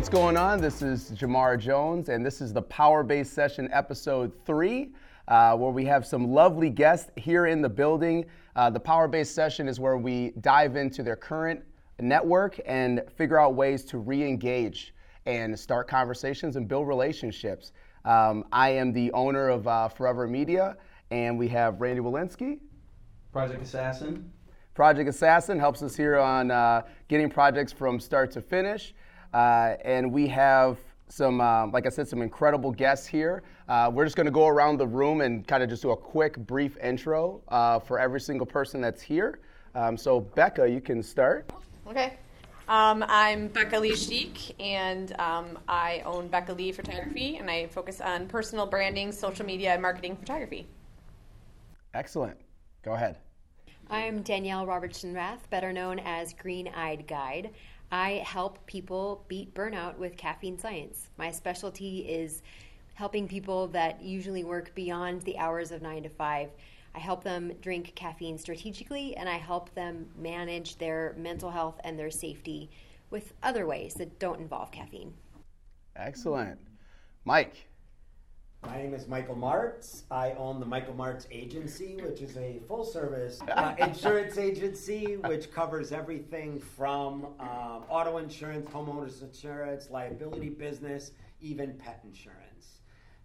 What's going on? This is Jamar Jones, and this is the Power Base Session episode three, uh, where we have some lovely guests here in the building. Uh, the Power Base Session is where we dive into their current network and figure out ways to re engage and start conversations and build relationships. Um, I am the owner of uh, Forever Media, and we have Randy Walensky. Project Assassin. Project Assassin helps us here on uh, getting projects from start to finish. Uh, and we have some, uh, like I said, some incredible guests here. Uh, we're just going to go around the room and kind of just do a quick, brief intro uh, for every single person that's here. Um, so, Becca, you can start. Okay. Um, I'm Becca Lee Sheik, and um, I own Becca Lee Photography, and I focus on personal branding, social media, and marketing photography. Excellent. Go ahead. I'm Danielle Robertson Rath, better known as Green Eyed Guide. I help people beat burnout with caffeine science. My specialty is helping people that usually work beyond the hours of nine to five. I help them drink caffeine strategically and I help them manage their mental health and their safety with other ways that don't involve caffeine. Excellent. Mike. My name is Michael Martz. I own the Michael Martz Agency, which is a full service uh, insurance agency which covers everything from um, auto insurance, homeowners insurance, liability business, even pet insurance.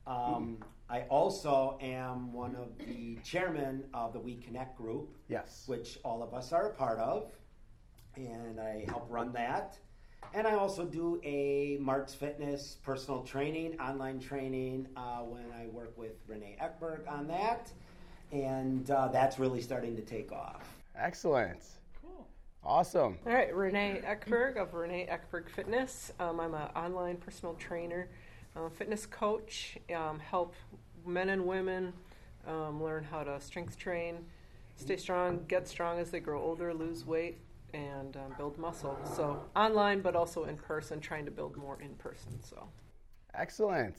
Um, I also am one of the chairman of the We Connect group, Yes. which all of us are a part of, and I help run that. And I also do a Martz Fitness personal training, online training, uh, when I work with Renee Eckberg on that. And uh, that's really starting to take off. Excellent. Cool. Awesome. All right, Renee Eckberg of Renee Eckberg Fitness. Um, I'm an online personal trainer, uh, fitness coach, um, help men and women um, learn how to strength train, stay strong, get strong as they grow older, lose weight, and um, build muscle. So online, but also in person, trying to build more in person. So Excellent.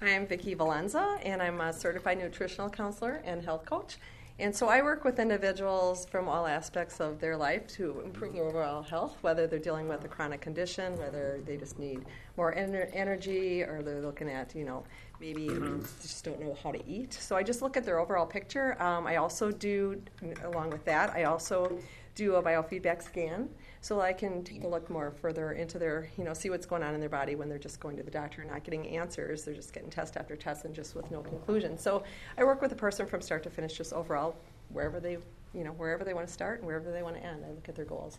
Hi, I'm Vicki Valenza, and I'm a certified nutritional counselor and health coach. And so I work with individuals from all aspects of their life to improve their overall health, whether they're dealing with a chronic condition, whether they just need more ener- energy, or they're looking at, you know, maybe um, just don't know how to eat. So I just look at their overall picture. Um, I also do, along with that, I also do a biofeedback scan so I can take a look more further into their, you know, see what's going on in their body when they're just going to the doctor and not getting answers. They're just getting test after test and just with no conclusion. So I work with a person from start to finish, just overall, wherever they, you know, wherever they want to start and wherever they want to end. I look at their goals.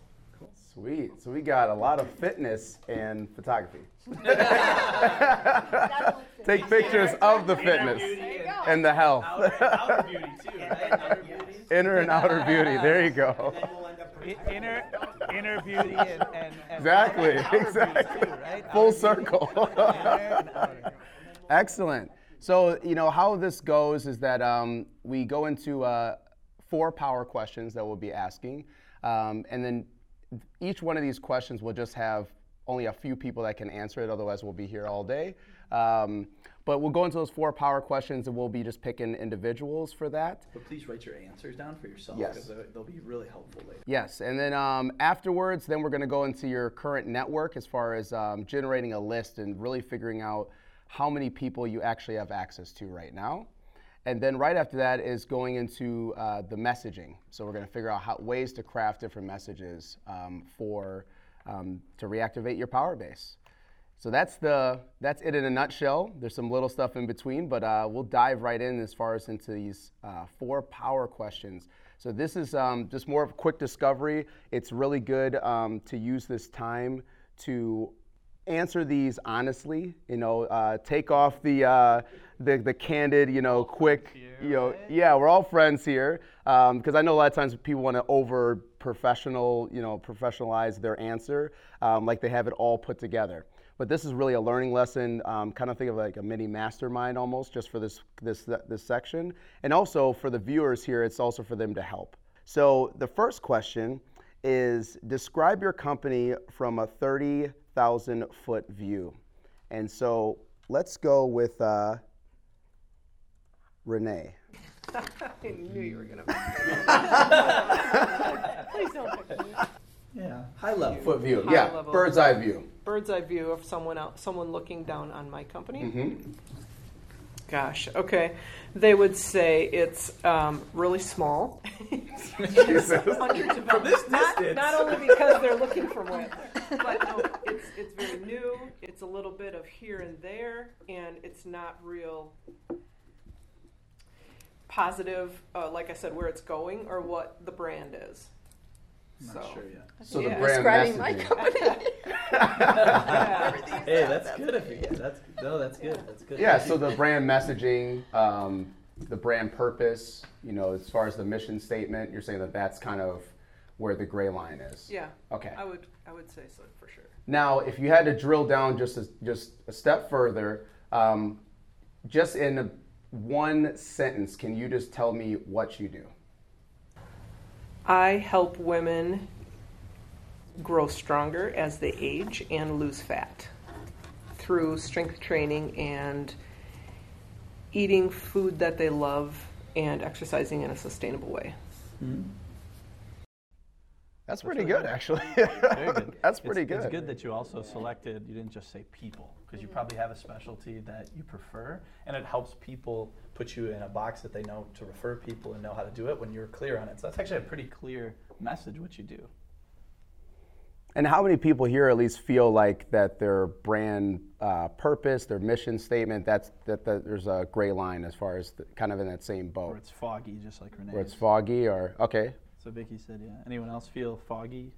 Sweet. So we got a lot of fitness and photography. Take pictures of the fitness and the health. Outer beauty too, right? Outer beauty. Inner and outer beauty. There you go. Then we'll end up I- Inner, inner beauty and, and, and Exactly. outer beauty Exactly. too, right? Full Outer beauty, circle. inner and outer. Excellent. So, you know, how this goes is that um, we go into uh, four power questions that we'll be asking. Um, and then each one of these questions will just have only a few people that can answer it, otherwise, we'll be here all day. Um, but we'll go into those four power questions and we'll be just picking individuals for that. But please write your answers down for yourself Yes. because they'll be really helpful later. Yes, and then um, afterwards, then we're going to go into your current network as far as um, generating a list and really figuring out how many people you actually have access to right now. And then right after that is going into uh, the messaging. So we're going to figure out how, ways to craft different messages um, for um, to reactivate your power base. So that's the that's it in a nutshell. There's some little stuff in between, but uh, we'll dive right in as far as into these uh, four power questions. So this is um, just more of a quick discovery. It's really good um, to use this time to answer these honestly. You know, uh, take off the, uh, the the candid, you know, quick. You know, yeah, we're all friends here because I know a lot of times people want to over professional, you know, professionalize their answer, um, like they have it all put together. But this is really a learning lesson. Um, kind of think of like a mini mastermind almost, just for this this this section, and also for the viewers here, it's also for them to help. So the first question is describe your company from a 30,000 foot view. And so let's go with uh, Renee. I knew you were gonna. Please don't pick me. Yeah, high level. Foot view, High yeah, level. bird's eye view. Bird's eye view of someone else, someone looking down on my company. Mm-hmm. Gosh, okay. They would say it's um, really small. Jesus. Hundreds From this not, distance. not only because they're looking for width, but no, it's, it's very new. It's a little bit of here and there, and it's not real positive, uh, like I said, where it's going or what the brand is. I'm So, not sure yet. So Yeah. the brand Describing my messaging. company. Hey, that's good if you get that's no, that's good. That's good. Yeah, so the brand messaging, um, the brand purpose, you know, as far as the mission statement, you're saying that that's kind of where the gray line is. yeah, Okay. I would, I would say so for sure. Now, if you had to drill down just a, just a step further, um, just in one sentence, can you just tell me what you do? I help women grow stronger as they age and lose fat through strength training and eating food that they love and exercising in a sustainable way. Mm-hmm. That's pretty good, actually. Good. That's pretty it's, good. It's good that you also selected, you didn't just say people, because you probably have a specialty that you prefer, and it helps people put you in a box that they know to refer people and know how to do it when you're clear on it. So that's actually a pretty clear message what you do. And how many people here at least feel like that their brand uh, purpose, their mission statement, that's that, that there's a gray line as far as the, kind of in that same boat. Or it's foggy, just like Renee. where it's foggy or okay, So Vicky said, yeah. Anyone else feel foggy?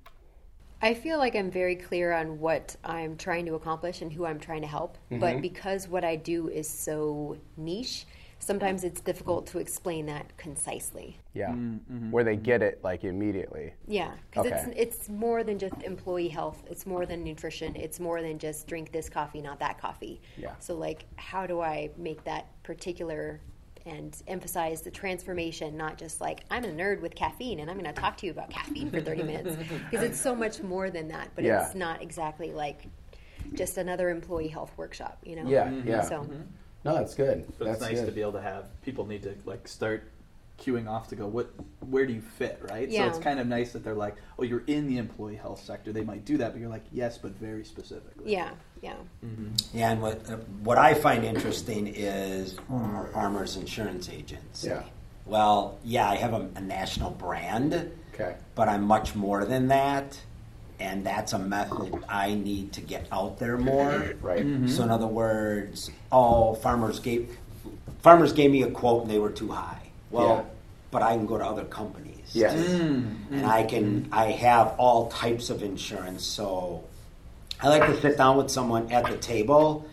I feel like I'm very clear on what I'm trying to accomplish and who I'm trying to help. Mm-hmm. But because what I do is so niche, sometimes it's difficult to explain that concisely. yeah, mm, mm-hmm. where they get it like immediately. Yeah, because Okay. it's it's more than just employee health. It's more than nutrition. It's more than just drink this coffee, not that coffee. Yeah. So like, how do I make that particular and emphasize the transformation, not just like I'm a nerd with caffeine and I'm going to talk to you about caffeine for 30 minutes because it's so much more than that. But Yeah. it's not exactly like just another employee health workshop. You know. Yeah, mm-hmm. yeah. So. Mm-hmm. No, that's good. But that's it's nice good. to be able to have people need to like start queuing off to go what where do you fit right yeah. so it's kind of nice that they're like oh you're in the employee health sector they might do that but you're like yes but very specifically Yeah, yeah. Yeah, and what, uh, what I find interesting is farmers insurance agents. Yeah. Well, yeah, I have a, a national brand, Okay. but I'm much more than that. And that's a method I need to get out there more. Right. So, in other words, oh, farmers gave farmers gave me a quote and they were too high. Well, Yeah. but I can go to other companies. Yes. Mm. and mm. I can I have all types of insurance. So I like to sit down with someone at the table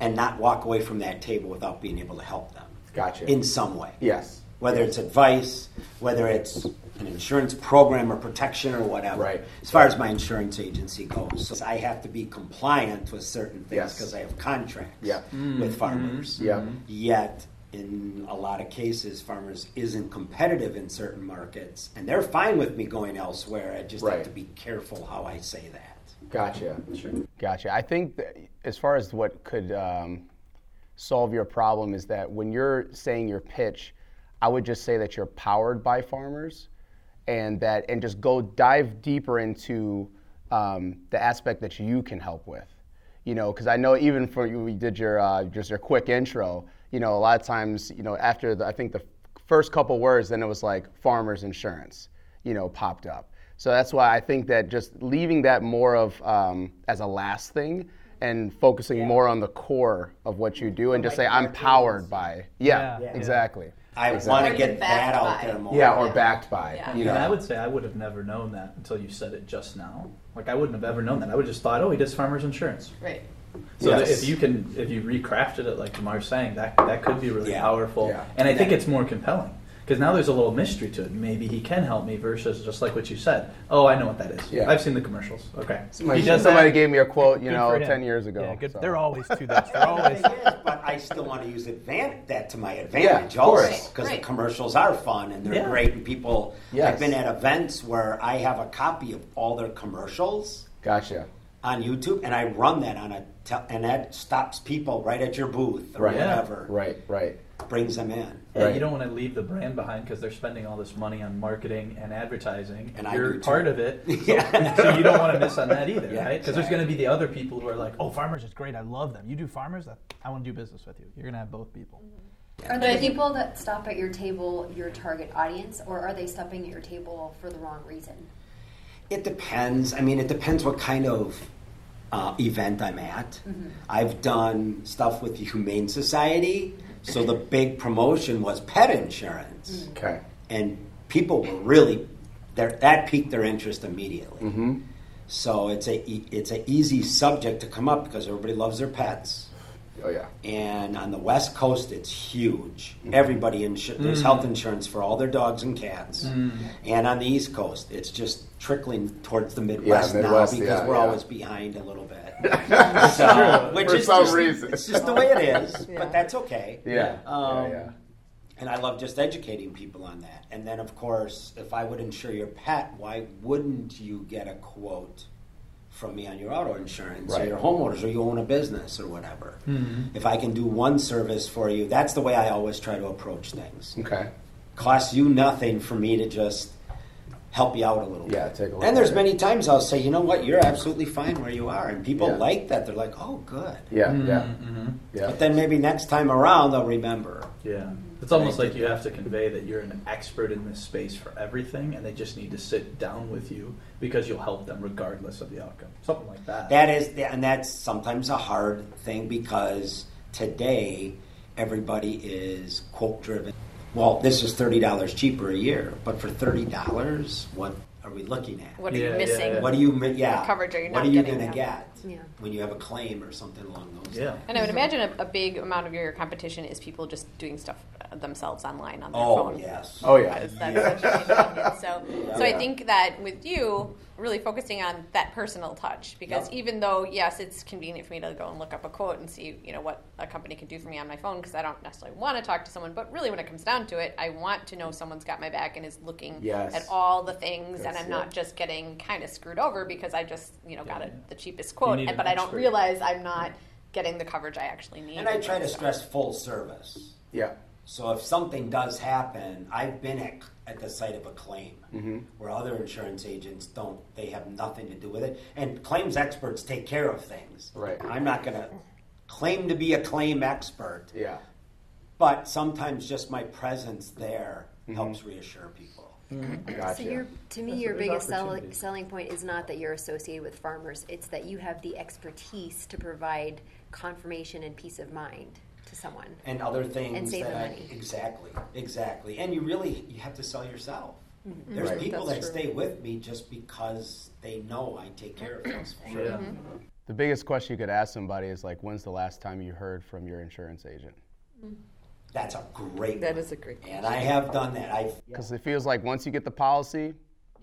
and not walk away from that table without being able to help them Gotcha. in some way. yes. Whether it's advice, whether it's an insurance program or protection or whatever. Right. As far as my insurance agency goes, so I have to be compliant with certain things Yes. because I have contracts Yeah. Mm. with farmers. Mm-hmm. Yeah. Mm-hmm. Yet, in a lot of cases, farmers isn't competitive in certain markets, and they're fine with me going elsewhere. I just Right. have to be careful how I say that. Gotcha. Gotcha. I think as far as what could um, solve your problem is that when you're saying your pitch, I would just say that you're powered by farmers, and that and just go dive deeper into um, the aspect that you can help with. You know, because I know even for you, we did your uh, just your quick intro. You know, a lot of times, you know, after the, I think the first couple words, then it was like farmers insurance. You know, popped up. So that's why I think that just leaving that more of um, as a last thing and focusing more on the core of what you do and just say I'm powered by. Yeah, Yeah. exactly. I Exactly. want to get that backed out by. there more. Yeah, or backed by. Yeah. You know. And I would say I would have never known that until you said it just now. Like I wouldn't have ever known that. I would have just thought, oh, he does farmers insurance. Right. So Yes. if you can, if you recrafted it like Tamar's saying, that that could be really Yeah. powerful. Yeah. And I think Yeah. it's more compelling because now there's a little mystery to it. Maybe he can help me versus just like what you said. Oh, I know what that is. Yeah. I've seen the commercials. Okay. Somebody, He does somebody gave me a quote, you Good know, ten years ago. Yeah, good. so. They're always to this. They're always. thing is, but I still want to use advan- that to my Yeah, advantage of course. also because Right. the commercials are fun and they're Yeah. great and people. Yes. I've been at events where I have a copy of all their commercials Gotcha. On YouTube and I run that on a tel- and that stops people right at your booth or Right. whatever. Right. Right. brings them in. Yeah, Right. you don't want to leave the brand behind because they're spending all this money on marketing and advertising, And you're do part of it. So, Yeah. so you don't want to miss on that either, Yeah, right? Because there's going to be the other people who are like, Oh, farmers is great. I love them. You do farmers? I want to do business with you. You're going to have both people. Are the people that stop at your table your target audience, or are they stopping at your table for the wrong reason? It depends. I mean, it depends what kind of uh, event I'm at. I've done stuff with the Humane Society, so the big promotion was pet insurance, Okay. and people were really that piqued their interest immediately. Mm-hmm. So it's a it's an easy subject to come up because everybody loves their pets. Oh yeah. And on the West Coast, it's huge. Mm-hmm. Everybody insu- there's health mm. insurance for all their dogs and cats. Mm. And on the East Coast, it's just trickling towards the Midwest, Midwest, now because yeah, we're yeah. always behind a little bit. so, which For is some just, reason. it's just the way it is. Yeah. But that's okay. Yeah. Um, yeah. Yeah. And I love just educating people on that. And then, of course, if I would insure your pet, why wouldn't you get a quote from me on your auto insurance or your homeowners or you own a business or whatever? If I can do one service for you, that's the way I always try to approach things. Okay. Costs you nothing for me to just help you out a little Yeah, bit. take a look and there's at it. many times I'll say, you know what, you're absolutely fine where you are. And people Yeah. like that. They're like, oh, good. Yeah. Mm-hmm. Yeah. Yeah. But then maybe next time around they'll remember. yeah, it's almost like you have to convey that you're an expert in this space for everything, and they just need to sit down with you because you'll help them regardless of the outcome. Something like that. That is, and that's sometimes a hard thing because today everybody is quote driven. Well, this is thirty dollars cheaper a year, but for thirty dollars, what are we looking at? What are Yeah, you missing? yeah. What do you, yeah? What coverage are you What not are you getting going to get Yeah. when you have a claim or something along those yeah. lines? And I would imagine a, a big amount of your competition is people just doing stuff themselves online on their Oh phone. yes. Oh yeah. Because that's such a convenience. So, so Yeah. I think that with you, really focusing on that personal touch, because Yep. even though yes, it's convenient for me to go and look up a quote and see, you know, what a company can do for me on my phone, because I don't necessarily want to talk to someone, but really when it comes down to it, I want to know someone's got my back and is looking Yes. at all the things, and I'm it. not just getting kind of screwed over because I just, you know, got Yeah. it the cheapest quote, and, but I don't realize I'm not getting the coverage I actually need. And I try to stress full service. Yeah. So if something does happen, I've been at, at the site of a claim Mm-hmm. where other insurance agents don't, they have nothing to do with it. And claims experts take care of things. Right. I'm not going to claim to be a claim expert, Yeah. but sometimes just my presence there Mm-hmm. helps reassure people. Gotcha. So your, to me, That's your biggest sell, selling point is not that you're associated with farmers; it's that you have the expertise to provide confirmation and peace of mind to someone. And other things And save that them I, money. exactly, exactly. And you really, you have to sell yourself. Mm-hmm. There's Right. people That's that true. stay with me just because they know I take care of things for them. Yeah. The biggest question you could ask somebody is like, when's the last time you heard from your insurance agent? That's a great That one. is a great And I have done that. I've Because it feels like once you get the policy,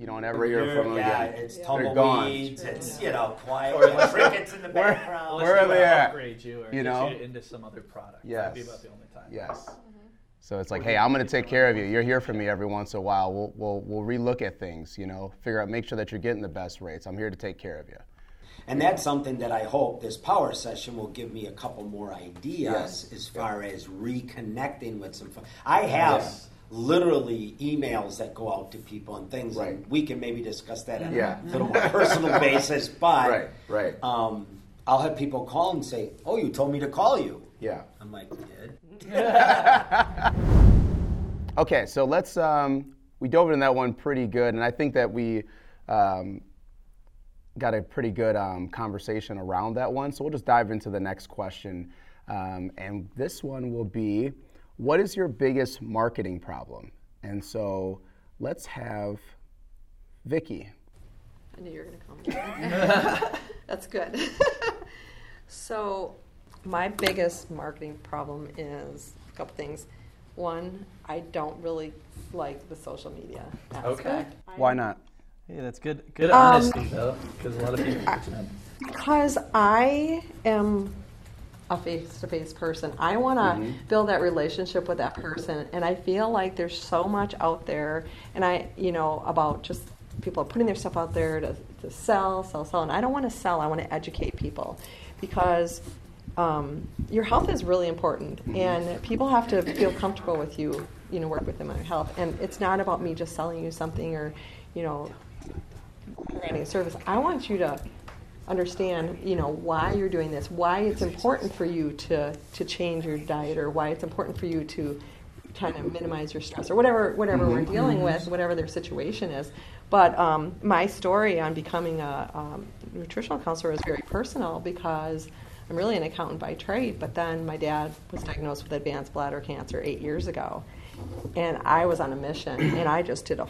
you don't ever hear from them yeah, again. it's They're gone. tumbleweeds. It's you know quiet with crickets in the Where- background. where are they at? Upgrade you or You get know? you into some other product. Yes. That'd be about the only time. Yes. Mm-hmm. So it's like, hey, I'm going to take care of you. You're here for me every once in a while. We'll, we'll, we'll relook at things, you know, figure out, make sure that you're getting the best rates. I'm here to take care of you. And that's something that I hope this power session will give me a couple more ideas Yes. as far as reconnecting with some. fu- I have Yes. Literally emails that go out to people and things, Right. and we can maybe discuss that on Yeah. a little more personal basis. But Right, right. Um, I'll have people call and say, "Oh, you told me to call you." Yeah. I'm like, "You did." Okay, so let's, um, we dove into that one pretty good, and I think that we um, got a pretty good um, conversation around that one. So we'll just dive into the next question. Um, and this one will be What is your biggest marketing problem? And so let's have Vicky. I knew you were going to call me. That's good. so, my biggest marketing problem is a couple things. One, I don't really like the social media aspect. Why not? Hey, that's good. Good Um, honesty though, because a lot of people. Because I am a face to face person. I want to build that relationship with that person. And I feel like there's so much out there. And I, you know, about just people putting their stuff out there to, to sell, sell, sell. And I don't want to sell, I want to educate people. Because um, your health is really important, and people have to feel comfortable with you. You know, work with them on your health, and it's not about me just selling you something or, you know, providing a service. I want you to understand, you know, why you're doing this, why it's important for you to to change your diet, or why it's important for you to kind of minimize your stress, or whatever whatever we're dealing with, whatever their situation is. But um, my story on becoming a um, nutritional counselor is very personal because I'm really an accountant by trade, but then my dad was diagnosed with advanced bladder cancer eight years ago. And I was on a mission, and I just did a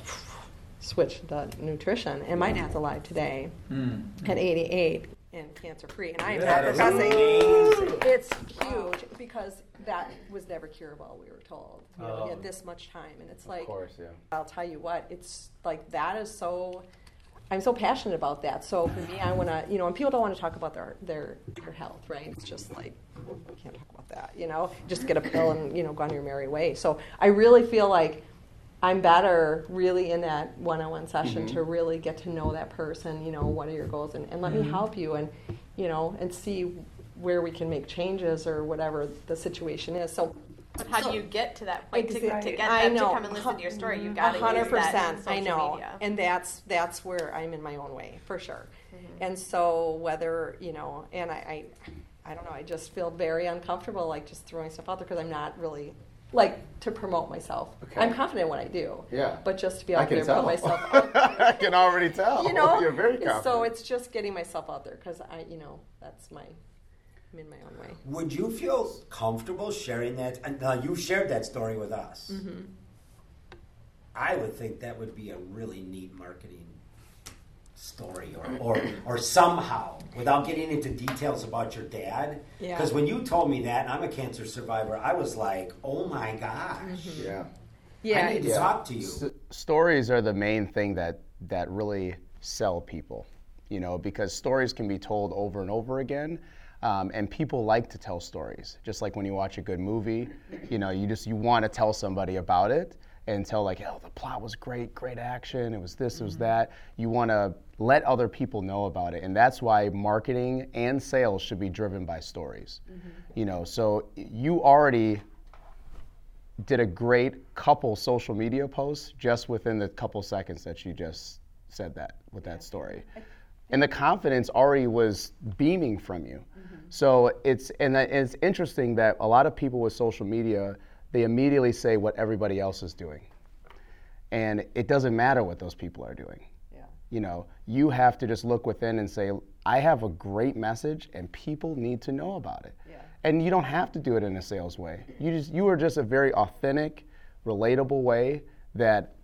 switch the nutrition. And my dad's alive today hmm. at 88 and cancer free. And I am is It's huge because that was never curable, we were told. You know, Oh. you had this much time. And it's like, Of course, yeah. I'll tell you what, it's like that is so. I'm so passionate about that. So for me, I want to, you know, and people don't want to talk about their their their health, right? It's just like we can't talk about that, you know. Just get a pill and you know go on your merry way. So I really feel like I'm better really in that one-on-one session mm-hmm. to really get to know that person. You know, what are your goals, and, and let me mm-hmm. help you, and you know, and see where we can make changes or whatever the situation is. So But how do you get to that point to, to Exactly. get I them to come and listen to your story? You A got to hundred use that in percent. social I know, media. and that's that's where I'm in my own way for sure. Mm-hmm. And so whether you know, and I, I, I don't know. I just feel very uncomfortable, like just throwing stuff out there because I'm not really like to promote myself. Okay. I'm confident in what I do. Yeah. But just to be I out there and tell. put myself out I can already tell. you know, you're very confident. so it's just getting myself out there because I, you know, that's my, I'm in my own way. Would you feel comfortable sharing that? And now you shared that story with us. Mm-hmm. I would think that would be a really neat marketing story, or or, or somehow, without getting into details about your dad. Yeah. Because when you told me that, and I'm a cancer survivor, I was like, oh my gosh. Mm-hmm. yeah. Yeah, I need to it's- talk to you. S- stories are the main thing that that really sell people you know because stories can be told over and over again um, and people like to tell stories just like when you watch a good movie you know you just you want to tell somebody about it and tell like oh the plot was great great action. It was this it was mm-hmm. that. You want to let other people know about it and that's why marketing and sales should be driven by stories. Mm-hmm. You know so you already did a great couple social media posts just within the couple seconds that you just said that with that story. And the confidence already was beaming from you. Mm-hmm. So it's and that, it's interesting that a lot of people with social media they immediately say what everybody else is doing. And it doesn't matter what those people are doing. Yeah. You know, you have to just look within and say, I have a great message and people need to know about it. Yeah. And you don't have to do it in a sales way. You just you are just a very authentic, relatable way that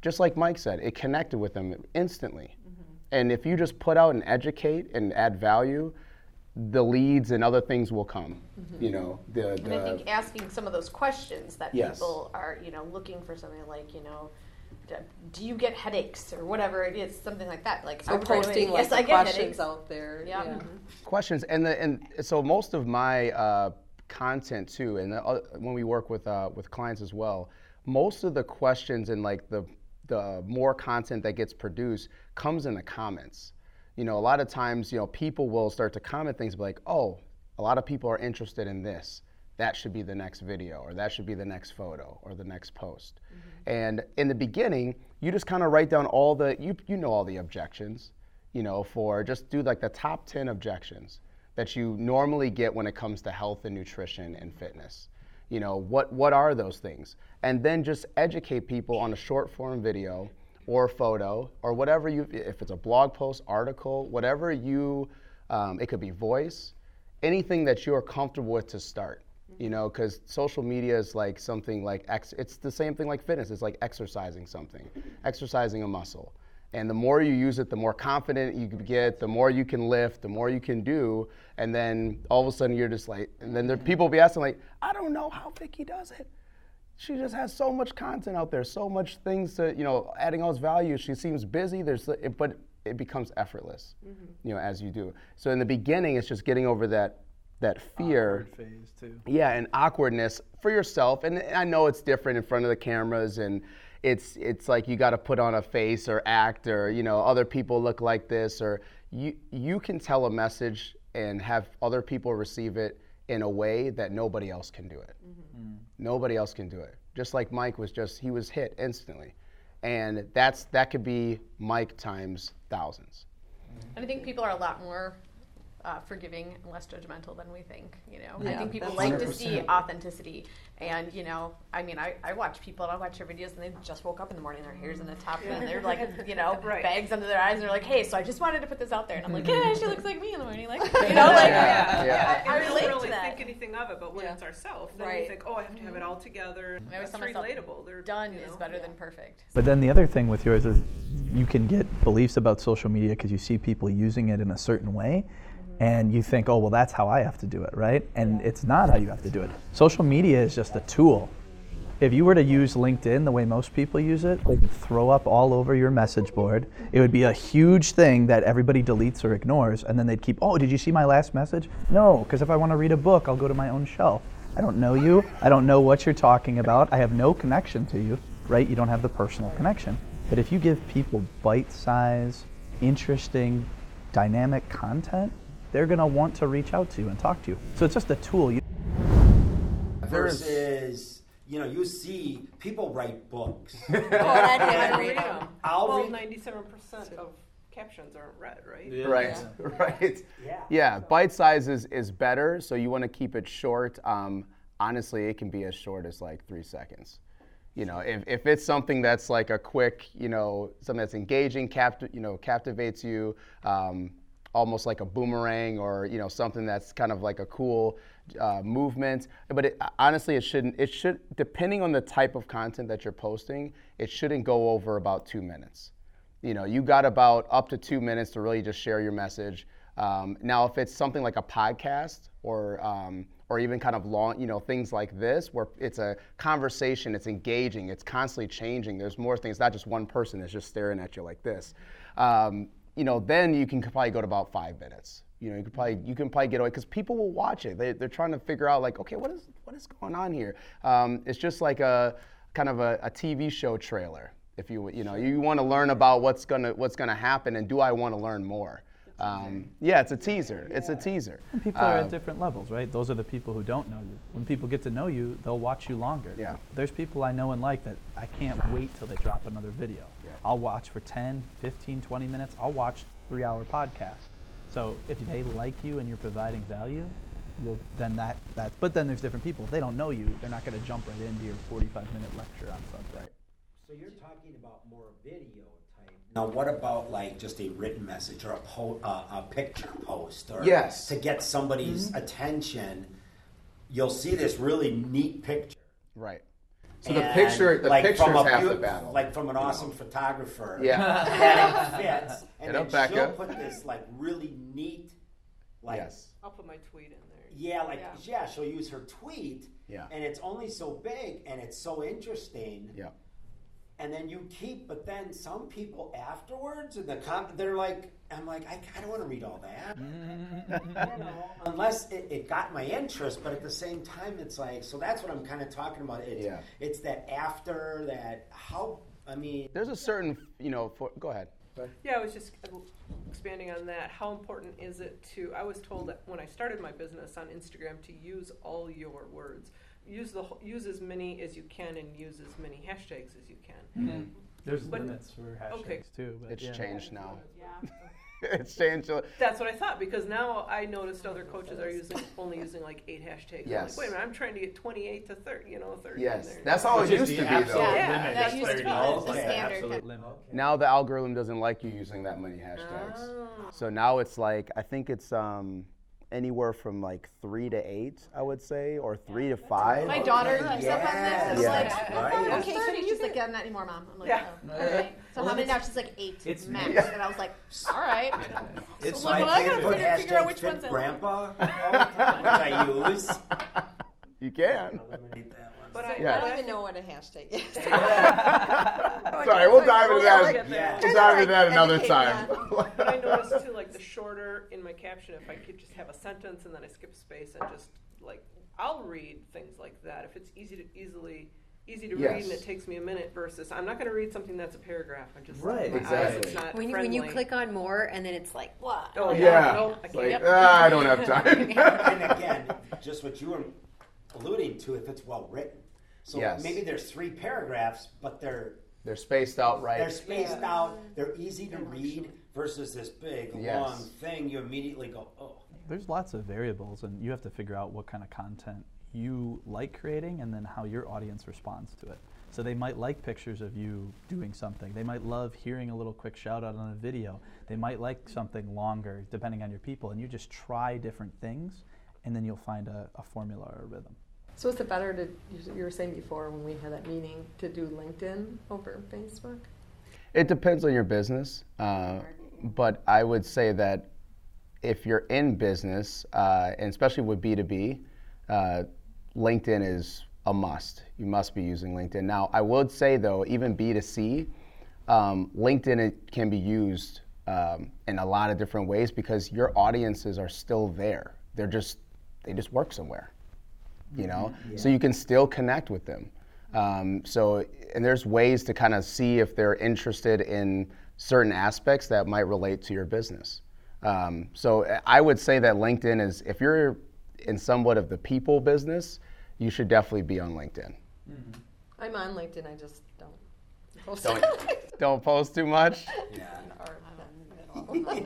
just like Mike said, it connected with them instantly. Mm-hmm. And if you just put out and educate and add value, the leads and other things will come. You know, the, And I think asking some of those questions that Yes. people are, you know, looking for something like, you know, do you get headaches or whatever it is, something like that. Like So I'm trying posting like yes, I get questions headaches. out there. Yeah. Yeah. questions and the and so most of my uh, content too and the, uh, when we work with uh, with clients as well most of the questions and like the the more content that gets produced comes in the comments you know a lot of times you know people will start to comment things like oh a lot of people are interested in this that should be the next video or that should be the next photo or the next post mm-hmm. and in the beginning you just kind of write down all the you you know all the objections you know, for just do like the top 10 objections that you normally get when it comes to health and nutrition and fitness. You know, what, what are those things? And then just educate people on a short form video or photo or whatever you, if it's a blog post, article, whatever you, um, it could be voice, anything that you're comfortable with to start. You know, because social media is like something like, ex- it's the same thing like fitness. It's like exercising something, exercising a muscle. And the more you use it, the more confident you get, the more you can lift, the more you can do. And then all of a sudden you're just like, and then there, people will be asking, like, I don't know how Vicky does it. She just has so much content out there, so much things to, you know, adding all this value. She seems busy, there's, but it becomes effortless, mm-hmm. you know, as you do. So in the beginning, it's just getting over that, that fear Awkward phase too. yeah and awkwardness for yourself and i know it's different in front of the cameras and it's it's like you got to put on a face or act or you know other people look like this or you you can tell a message and have other people receive it in a way that nobody else can do it. Mm-hmm. Nobody else can do it. Just like Mike was just he was hit instantly. And that's that could be Mike times thousands. And I think people are a lot more uh, forgiving and less judgmental than we think. You know, I think people that's like to see authenticity. And you know, I mean, I, I watch people and I watch their videos and they just woke up in the morning, their hair's in the top and they're like, you know, Right. bags under their eyes. And they're like, hey, so I just wanted to put this out there. And I'm like, yeah, she looks like me in the morning, like you know, like Yeah, yeah. I, I we don't relate really to that. think anything of it, but when Yeah. it's ourselves, then Right. we think, oh, I have to have it all together. I always That's relatable. They're done you is better yeah. than perfect. But then the other thing with yours is you can get beliefs about social media because you see people using it in a certain way. And you think, oh, well, that's how I have to do it, right? And it's not how you have to do it. Social media is just a tool. If you were to use LinkedIn the way most people use it, they could throw up all over your message board. It would be a huge thing that everybody deletes or ignores. And then they'd keep, oh, did you see my last message? No, because if I want to read a book, I'll go to my own shelf. I don't know you. I don't know what you're talking about. I have no connection to you, right? You don't have the personal connection. But if you give people bite size, interesting, dynamic content, they're going to want to reach out to you and talk to you. So it's just a tool. You, Versus, you know, you see people write books. I don't read them. I'll well, read- ninety-seven percent of captions aren't read, right? Yeah. Right, right. Yeah. Yeah, bite size is, is better, so you want to keep it short. Um, honestly, it can be as short as like three seconds. You know, if, if it's something that's like a quick, you know, something that's engaging, capt- you know, captivates you, um, almost like a boomerang or you know something that's kind of like a cool uh, movement. But it, honestly, it shouldn't. It should, depending on the type of content that you're posting, it shouldn't go over about two minutes you know you got about up to two minutes to really just share your message um, now if it's something like a podcast or um, or even kind of long you know things like this where it's a conversation it's engaging it's constantly changing there's more things not just one person that's just staring at you like this um, you know then you can probably go to about five minutes. You know you can probably you can probably get away because people will watch it. They, they're trying to figure out like okay what is what is going on here? Um, it's just like a kind of a, a tv show trailer if you you know you want to learn about what's gonna what's gonna happen and do I want to learn more? Um, yeah, it's a teaser. It's a teaser. and people are Um, at different levels, right? Those are the people who don't know you. When people get to know you, they'll watch you longer. Yeah. There's people I know and like that I can't wait till they drop another video. Yeah. I'll watch for 10, 15, 20 minutes. I'll watch three hour podcast. So if they like you and you're providing value, you'll, then that, that, but then there's different people. If they don't know you, they're not going to jump right into your 45 minute lecture on something. So you're talking about more video type. Now, what about like just a written message or a po- uh, a picture post or Yes. to get somebody's attention? You'll see this really neat picture. right. So the picture the like, picture's from a half the battle. Like from an awesome photographer. yeah. that it fits. And Hit then up she'll put this like really neat, like yes. I'll put my tweet in there. yeah, like Yeah. yeah. she'll use her tweet. Yeah. And it's only so big and it's so interesting. Yeah. And then you keep, but then some people afterwards, and the com- they're like, I'm like, I, I don't want to read all that. you know, unless it, it got my interest, but at the same time, it's like, so that's what I'm kind of talking about. It's, Yeah. it's that after that, how, I mean, There's a certain you know. For, go ahead. Yeah, I was just expanding on that. How important is it to? I was told that when I started my business on Instagram to use all your words, use the whole- use as many as you can, and use as many hashtags as you can. There's But- limits for hashtags okay. too. But It's yeah. changed now. Yeah. it's changed. a- That's what I thought because now I noticed other coaches are using only using like eight hashtags. I'm Yes. like, wait a minute, I'm trying to get 28 to 30, you know, 30 Yes. there. That's how it Which is used the to be absolute though. Yeah, limit that is used to be 30. the standard. Absolute limit. Now the algorithm doesn't like you using that many hashtags. Oh. So now it's like I think it's um, anywhere from like three to eight, I would say, or three to five. My daughter keeps up on this. and Yes, like, right. I'm Okay, 30. so She's like, yeah, not anymore, mom. I'm like, Yeah. oh, all right. So how many now? She's like eight It's max. me. And I was like, all right. It's So my well, I gotta favorite. figure- figure out which fit ones grandpa all the time, which I use. You can. Eliminate that one. But I, Yeah. I don't even know what a hashtag is. Sorry, we'll dive into that. get there. We'll dive into that another Educate time. But I noticed too, like the shorter in my caption, if I could just have a sentence and then I skip space and just like I'll read things like that if it's easy to easily easy to Yes. read and it takes me a minute versus I'm not going to read something that's a paragraph. I just Right, my eyes, exactly. it's not When you, when you friendly. click on more and then it's like, blah. Oh, yeah. Yeah. No, I It's can't. like, Yep. "Ah, I don't have time. and again, just what you were alluding to, if it's well written. So Yes. maybe there's three paragraphs, but they're They're spaced out right. they're spaced out, they're easy to read versus this big Yes. long thing. You immediately go, oh. There's lots of variables, and you have to figure out what kind of content you like creating and then how your audience responds to it. So they might like pictures of you doing something. They might love hearing a little quick shout out on a video. They might like something longer, depending on your people. And you just try different things, and then you'll find a, a formula or a rhythm. So is it better to, you were saying before when we had that meeting, to do LinkedIn over Facebook? It depends on your business, uh, but I would say that if you're in business, uh, and especially with B2B, uh, LinkedIn is a must. You must be using LinkedIn. Now, I would say though, even B2C, um, LinkedIn it can be used um, in a lot of different ways because your audiences are still there. They're just they just work somewhere you know? So you can still connect with them. Um, so and there's ways to kind of see if they're interested in certain aspects that might relate to your business. Um, so i would say that linkedin is if you're in somewhat of the people business you should definitely be on linkedin. I'm on LinkedIn, I just don't post. Don't don't post too much? Or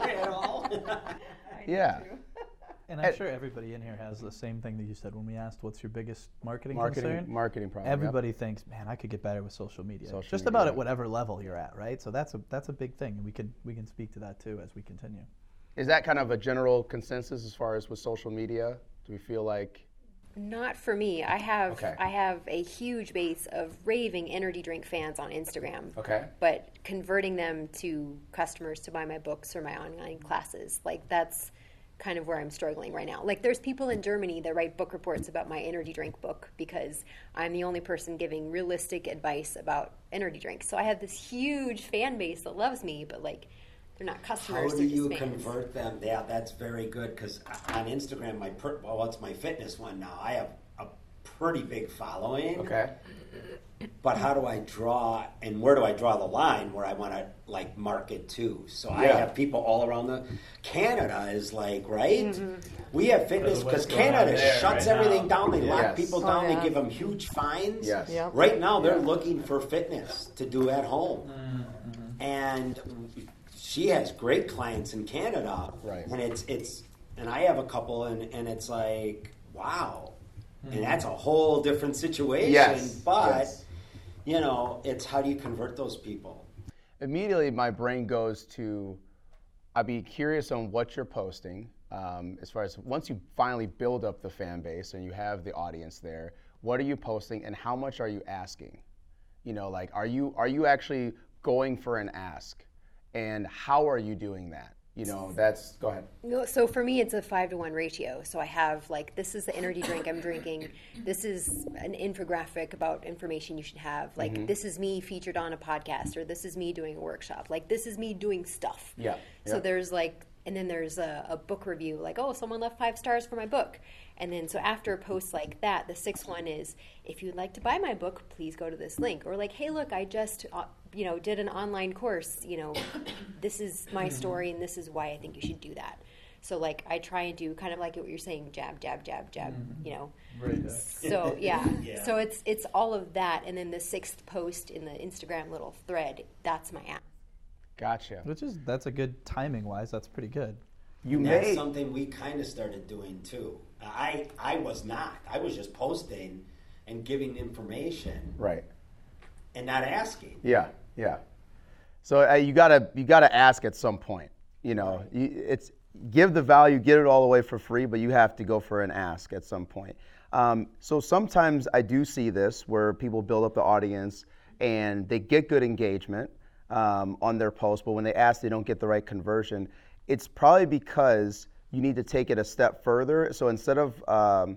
At all? yeah And I'm sure everybody in here has the same thing that you said when we asked, "What's your biggest marketing, marketing concern?" marketing problem yep. Everybody thinks, "Man, I could get better with social media." Social Just media, about yeah. at whatever level you're at, right? So that's a that's a big thing, and we can we can speak to that too as we continue. is that kind of a general consensus as far as with social media do we feel like Not for me. I have Okay. I have a huge base of raving energy drink fans on Instagram. Okay. But converting them to customers to buy my books or my online classes, like that's kind of where I'm struggling right now. Like there's people in Germany that write book reports about my energy drink book because I'm the only person giving realistic advice about energy drinks. So I have this huge fan base that loves me, but like they're not customers. How do you fans. convert them? Yeah, that's very good because on Instagram, my per, well, it's my fitness one now. I have a pretty big following. okay But how do I draw and where do I draw the line where I want to like market to? So I have people all around the Canada is like right. Mm-hmm. We have fitness because Canada shuts right everything now. down. They lock Yes. people Oh, down. yeah. They give them huge fines. yes Yeah. Right now they're Yeah. looking for fitness to do at home, and she has great clients in Canada. Right. and it's it's and I have a couple, and and it's like wow, and that's a whole different situation. Yes, but yes. You know, it's how do you convert those people? immediately my brain goes to I'd be curious on what you're posting um, as far as once you finally build up the fan base and you have the audience there what are you posting and how much are you asking? You know like are you are you actually going for an ask? And how are you doing that you know that's go ahead No, so for me, it's a five to one ratio. So I have like this is the energy drink I'm drinking. This is an infographic about information you should have. Like Mm-hmm. this is me featured on a podcast, or this is me doing a workshop. Like this is me doing stuff. Yeah, So yeah. there's like, and then there's a, a book review. Like, oh, someone left five stars for my book. And then so after a post like that, the sixth one is if you'd like to buy my book, please go to this link. Or like, hey, look, I just uh, you know did an online course. You know, this is my mm-hmm. story, and this is why I think you should do that. So like I try and do kind of like what you're saying, jab, jab, jab, jab. Mm-hmm. You know. Right. So yeah. Yeah. So it's it's all of that, and then the sixth post in the Instagram little thread. That's my app. gotcha Which is that's a good timing wise. That's pretty good. you And that's may something we kind of started doing too. I I was not. I was just posting and giving information right and not asking. Yeah, yeah. So uh, you gotta you gotta ask at some point. You know, you, it's give the value, get it all away for free, but you have to go for an ask at some point. Um, so sometimes I do see this where people build up the audience and they get good engagement um, on their post, but when they ask, they don't get the right conversion. It's probably because you need to take it a step further. So instead of um,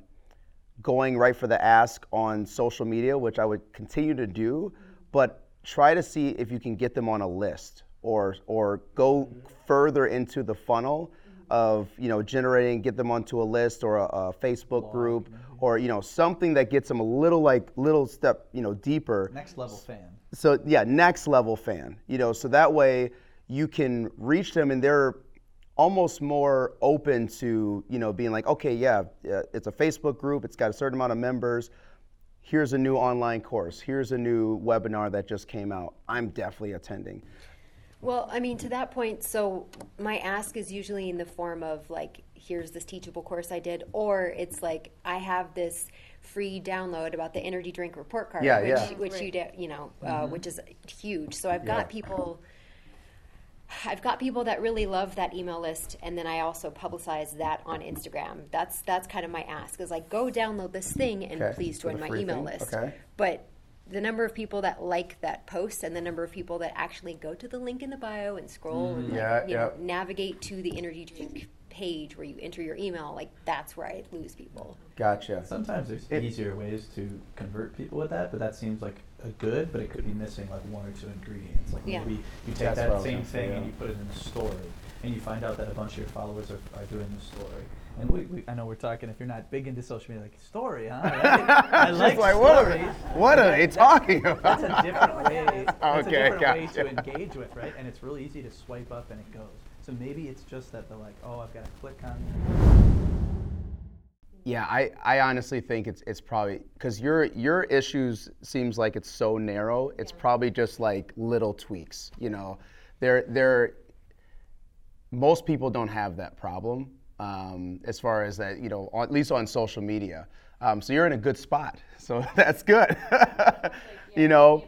going right for the ask on social media, which I would continue to do, but try to see if you can get them on a list or or go further into the funnel of you know generating get them onto a list or a, a Facebook group mm-hmm. or you know something that gets them a little like little step you know deeper. Next level fan. So yeah, next level fan. You know, so that way you can reach them and they're almost more open to you know being like, okay, yeah, it's a Facebook group, it's got a certain amount of members. Here's a new online course. Here's a new webinar that just came out. I'm definitely attending. Well, I mean, to that point, so my ask is usually in the form of like, here's this teachable course I did, or it's like, I have this free download about the energy drink report card, Yeah, which, yeah. which you, de- you know, uh, which is huge. So I've got Yeah. people. I've got people that really love that email list, and then I also publicize that on Instagram. That's that's kind of my ask is like, go download this thing and Okay, please join my email thing? list. Okay. But the number of people that like that post and the number of people that actually go to the link in the bio and scroll and like, Mm-hmm. Yeah, you know, navigate to the energy drink page where you enter your email, like that's where I lose people. Gotcha. Sometimes there's It- easier ways to convert people with that, but that seems like a good, but it could be missing like one or two ingredients. Like Yeah. maybe you take That's what I that was same gonna say, thing and yeah. you put it in a story, and you find out that a bunch of your followers are, are doing the story. And we, we, I know we're talking if you're not big into social media, like story, huh? I She's like, like, what are, stories. what are they talking about? That's a different way. That's Okay, a different way to gotcha. engage with, right? And it's really easy to swipe up and it goes. So maybe it's just that they're like, oh, I've got to click on. Yeah, I, I honestly think it's it's probably because your your issues seems like it's so narrow. It's probably just like little tweaks. You know, they're they're most people don't have that problem um, as far as that you know at least on social media. Um, so you're in a good spot. So that's good. you know,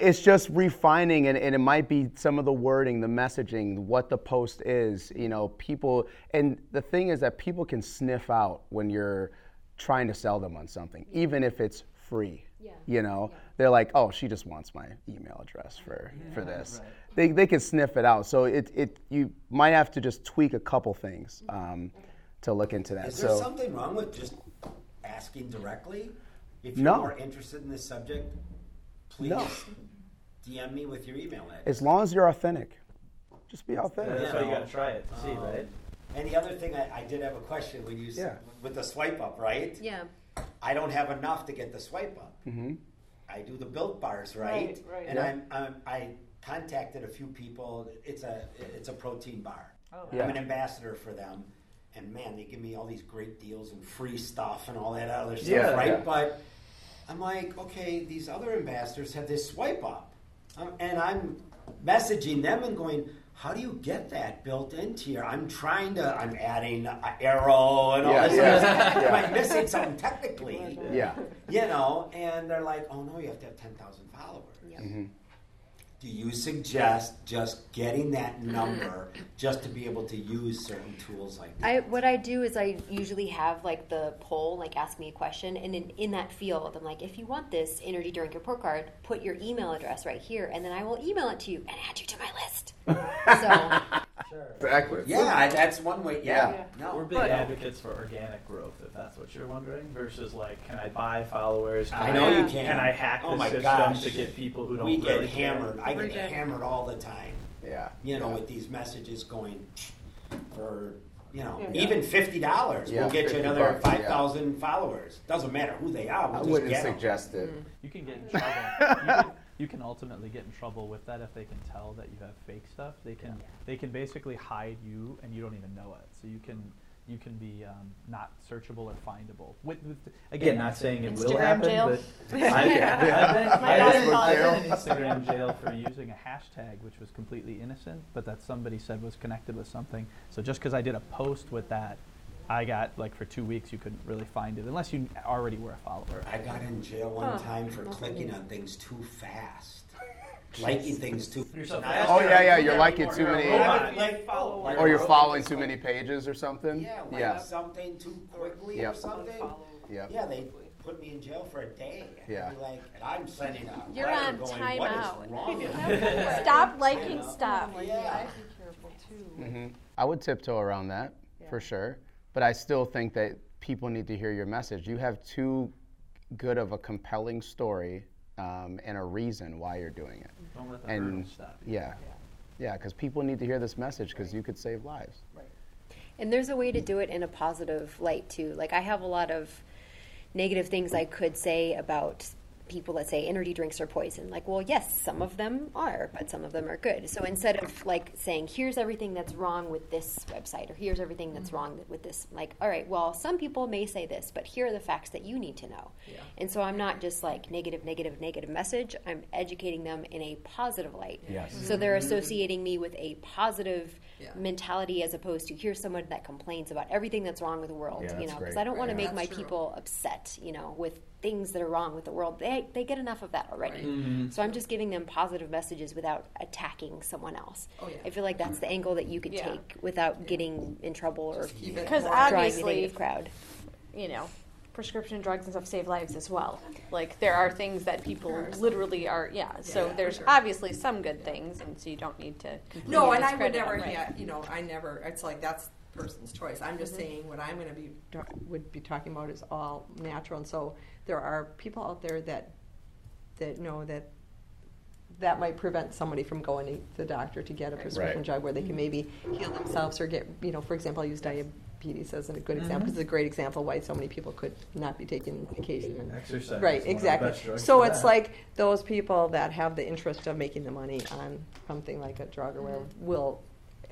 it's just refining and, and it might be some of the wording, the messaging, what the post is. You know, people and the thing is that people can sniff out when you're trying to sell them on something, even if it's free. Yeah. You know, they're like, oh, she just wants my email address for for this. They, they can sniff it out. So it, it you might have to just tweak a couple things um, to look into that. Is there so something wrong with just asking directly? If you're No. more interested in this subject, please No. DM me with your email address. as long as you're authentic, just be authentic. That's why you got to try it to see, right? And the other thing, I, I did have a question when you, Yeah. with the swipe up, right? Yeah. I don't have enough to get the swipe up. Mm-hmm. I do the built bars, right? Right, right. And Yeah. I'm, I'm, I contacted a few people. It's a it's a protein bar. Yeah. I'm an ambassador for them, and man, they give me all these great deals and free stuff and all that other stuff, Yeah, right? yeah. But I'm like, okay, these other ambassadors have this swipe up, um, and I'm messaging them and going. How do you get that built into your? I'm trying to. I'm adding an arrow and all Yeah, this. yeah, other stuff. yeah. Am I missing something technically? Yeah. you know, and they're like, oh no, you have to have 10,000 followers. Mm-hmm. Do you suggest just getting that number just to be able to use certain tools like that? I what I do is I usually have like the poll, like ask me a question, and in, in that field, I'm like, if you want this energy drink report card, put your email address right here, and then I will email it to you and add you to my list. So Exactly. yeah, that's one way. Yeah, no. We're big advocates for organic growth, if that's what you're wondering, versus like, can I buy followers? I know you can. Can I hack Oh the my system gosh. to get people who don't we really get care? hammered. I We get do. hammered all the time. Yeah. You know, Yeah. with these messages going for you know Yeah. even fifty dollars Yeah, will get you 50 another bucks, yeah. five thousand followers. Doesn't matter who they are. We'll I just wouldn't get 'em. suggest it. You can get in trouble. you, can, you can ultimately get in trouble with that if they can tell that you have fake stuff. They can they can basically hide you and you don't even know it. So you can you can be um, not searchable or findable. With, with, again, not saying it will Instagram happen, jail. but I've, I've been, My I've been, I've been in Instagram jail for using a hashtag which was completely innocent, but that somebody said was connected with something. So just because I did a post with that, I got like for two weeks you couldn't really find it unless you already were a follower. I got in jail one time for clicking on things too fast, liking things too. You're so fast. Oh yeah, yeah. You're liking too many, robot. I would like follow, like, or you're following too many pages or something. Yeah, like Yeah. something too quickly or something. Unfollow. Yep. Yeah, they put me in jail for a day. I'd Yeah. be like, and I'm sending a You're on going, what is timeout." wrong with you?" Stop liking stuff. Yeah. stuff. Yeah. Be careful too. hmm I would tiptoe around that for sure, but I still think that people need to hear your message. You have too good of a compelling story um, and a reason why you're doing it. Don't let the And stop you. yeah, yeah, because people need to hear this message because you could save lives. And there's a way to do it in a positive light too. Like I have a lot of negative things I could say about people that say energy drinks are poison. Like, well, yes, some of them are, but some of them are good. So instead of like saying, here's everything that's wrong with this website, or here's everything that's mm. wrong with this, like, all right, well, some people may say this, but here are the facts that you need to know. And so I'm not just like negative, negative, negative message. I'm educating them in a positive light. Yes. So they're associating me with a positive Yeah. mentality as opposed to here's someone that complains about everything that's wrong with the world. Yeah, you know, because. I don't want to Right. make my true. people upset. You know, with things that are wrong with the world. They they get enough of that already. Mm-hmm. So I'm just giving them positive messages without attacking someone else. Oh, yeah. I feel like that's the angle that you could Yeah. take without getting in trouble or Because more- drawing the obviously, negative crowd. you know, prescription drugs and stuff save lives as well. Like there are things that people literally are, yeah. So Yeah, there's sure. obviously some good things, and so you don't need to. No, and I would never, them, right. ha- you know, I never, it's like, that's person's choice. I'm just mm-hmm. saying what I'm gonna be, would be talking about is all natural. And so there are people out there that, that know that that might prevent somebody from going to the doctor to get a prescription Right. drug where they can mm-hmm. maybe heal themselves or get, you know, for example, I use diabetes as a good example, mm-hmm. because it's a great example why so many people could not be taking medication. and- Exercise. Right, is one of the exactly. best drugs So for it's that. like those people that have the interest of making the money on something like a drug or whatever mm-hmm. will.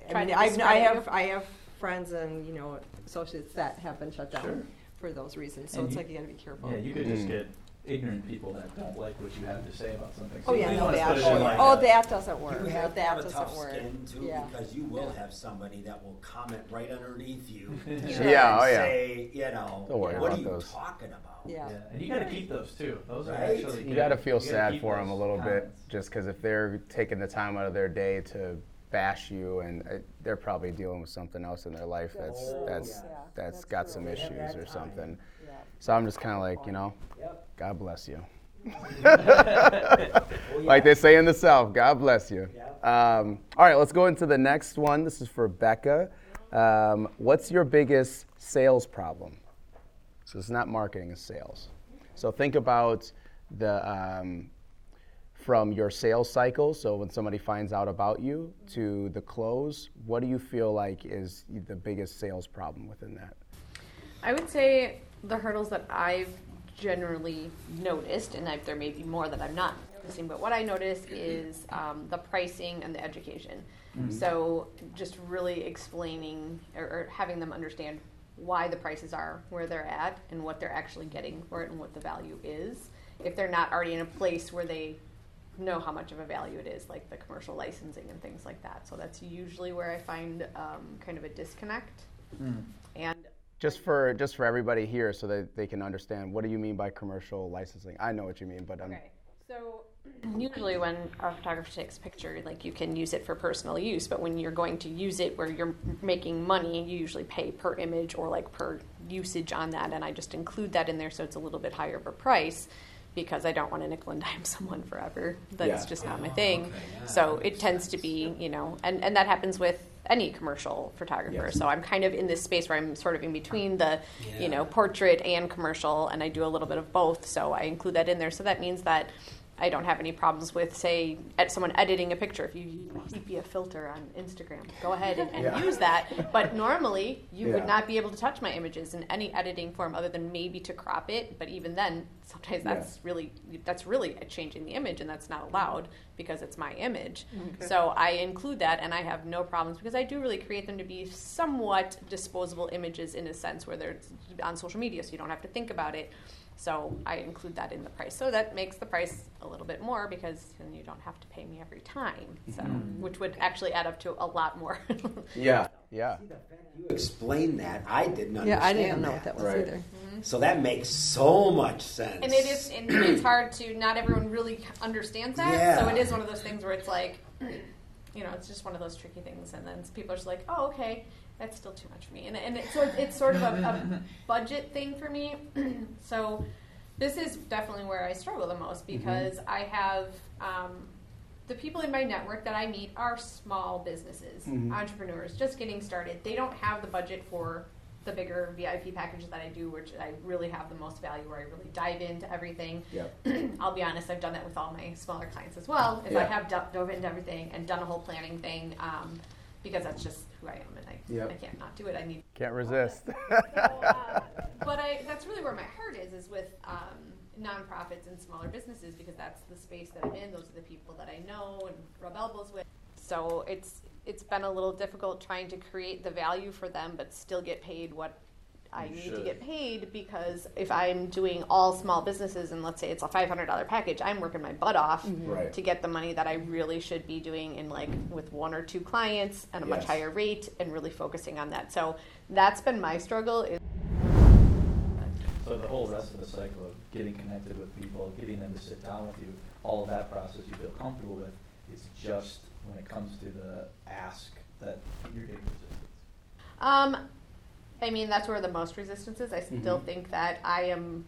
I Try mean, to I've, I discredit have you. I have friends and you know associates that have been shut down Sure. for those reasons. So And it's you- like you got to be careful. Yeah, you could just mm. get ignorant people that don't like what you have to say about something. So Oh yeah, don't no, wanna that. put it in Oh, like. Oh, a- that doesn't work. You have to that have a doesn't tough work. skin too, Yeah. because you will Yeah. have somebody that will comment right underneath you. Yeah, oh, and yeah. Say, you know, Don't worry what about are you those. talking about? Yeah. Yeah, and you got to keep those too. Those are Right? actually. You good. got to feel gotta sad keep for them a those little bit, comments. just because if they're taking the time out of their day to bash you, and uh, they're probably dealing with something else in their life that's Oh, that's yeah. that's That's got true. some They issues that or time. something. Yeah. So I'm just kind of like, you know, God bless you. Like they say in the South, God bless you. Um, all right, let's go into the next one. This is for Becca. Um, what's your biggest sales problem? So it's not marketing, it's sales. So think about the um, from your sales cycle. So when somebody finds out about you to the close, what do you feel like is the biggest sales problem within that? I would say the hurdles that I've generally noticed, and I, there may be more that I'm not noticing, but what I notice is um, the pricing and the education. So just really explaining or, or having them understand why the prices are where they're at and what they're actually getting for it and what the value is. If they're not already in a place where they know how much of a value it is, like the commercial licensing and things like that. So that's usually where I find um, kind of a disconnect. And Just for just for everybody here, so that they can understand, what do you mean by commercial licensing? I know what you mean, but um, Okay. So usually when a photographer takes a picture, like you can use it for personal use, but when you're going to use it where you're making money, you usually pay per image or like per usage on that, and I just include that in there so it's a little bit higher of a price because I don't want to nickel and dime someone forever. That's Yeah. just not my thing. so it tends to be, you know, and, and that happens with any commercial photographer. So I'm kind of in this space where I'm sort of in between the, you know, portrait and commercial, and I do a little bit of both. So I include that in there. So that means that I don't have any problems with, say, ed- someone editing a picture. If you use a sepia filter on Instagram, go ahead and, and Yeah. use that. But normally, you Yeah. would not be able to touch my images in any editing form other than maybe to crop it. But even then, sometimes Yeah. that's really that's really changing the image, and that's not allowed because it's my image. Mm-hmm. So I include that, and I have no problems because I do really create them to be somewhat disposable images in a sense where they're on social media, so you don't have to think about it. So I include that in the price. So that makes the price a little bit more because then you don't have to pay me every time. So mm-hmm. which would actually add up to a lot more. yeah, yeah. See, the fact You explained that. I didn't understand Yeah, I didn't know what that. that was Right. either. Mm-hmm. So that makes so much sense. and it is and it's hard to not everyone really understands that. Yeah. So it is one of those things where it's like you know, it's just one of those tricky things and then people are just like, "Oh, okay, that's still too much for me." And and it, so it's, it's sort of a, a budget thing for me. so this is definitely where I struggle the most because I have um, the people in my network that I meet are small businesses, entrepreneurs, just getting started. They don't have the budget for the bigger VIP packages that I do, which I really have the most value, where I really dive into everything. Yep. I'll be honest, I've done that with all my smaller clients as well. Is I have dove into everything and done a whole planning thing um, because that's just who I am, and I, Yep. I can't not do it. I need. Can't resist. So, uh, but I, that's really where my heart is, is with um, nonprofits and smaller businesses because that's the space that I'm in. Those are the people that I know and rub elbows with. So it's it's been a little difficult trying to create the value for them, but still get paid what I need to should. get paid because if I'm doing all small businesses and let's say it's a five hundred dollar package, I'm working my butt off Right. to get the money that I really should be doing in like with one or two clients at a much Yes. higher rate and really focusing on that. So that's been my struggle. Is So the whole rest of the cycle of getting connected with people, getting them to sit down with you, all of that process you feel comfortable with is just when it comes to the ask that you're getting resistance. Um, I mean, that's where the most resistance is. I still Mhm. think that I am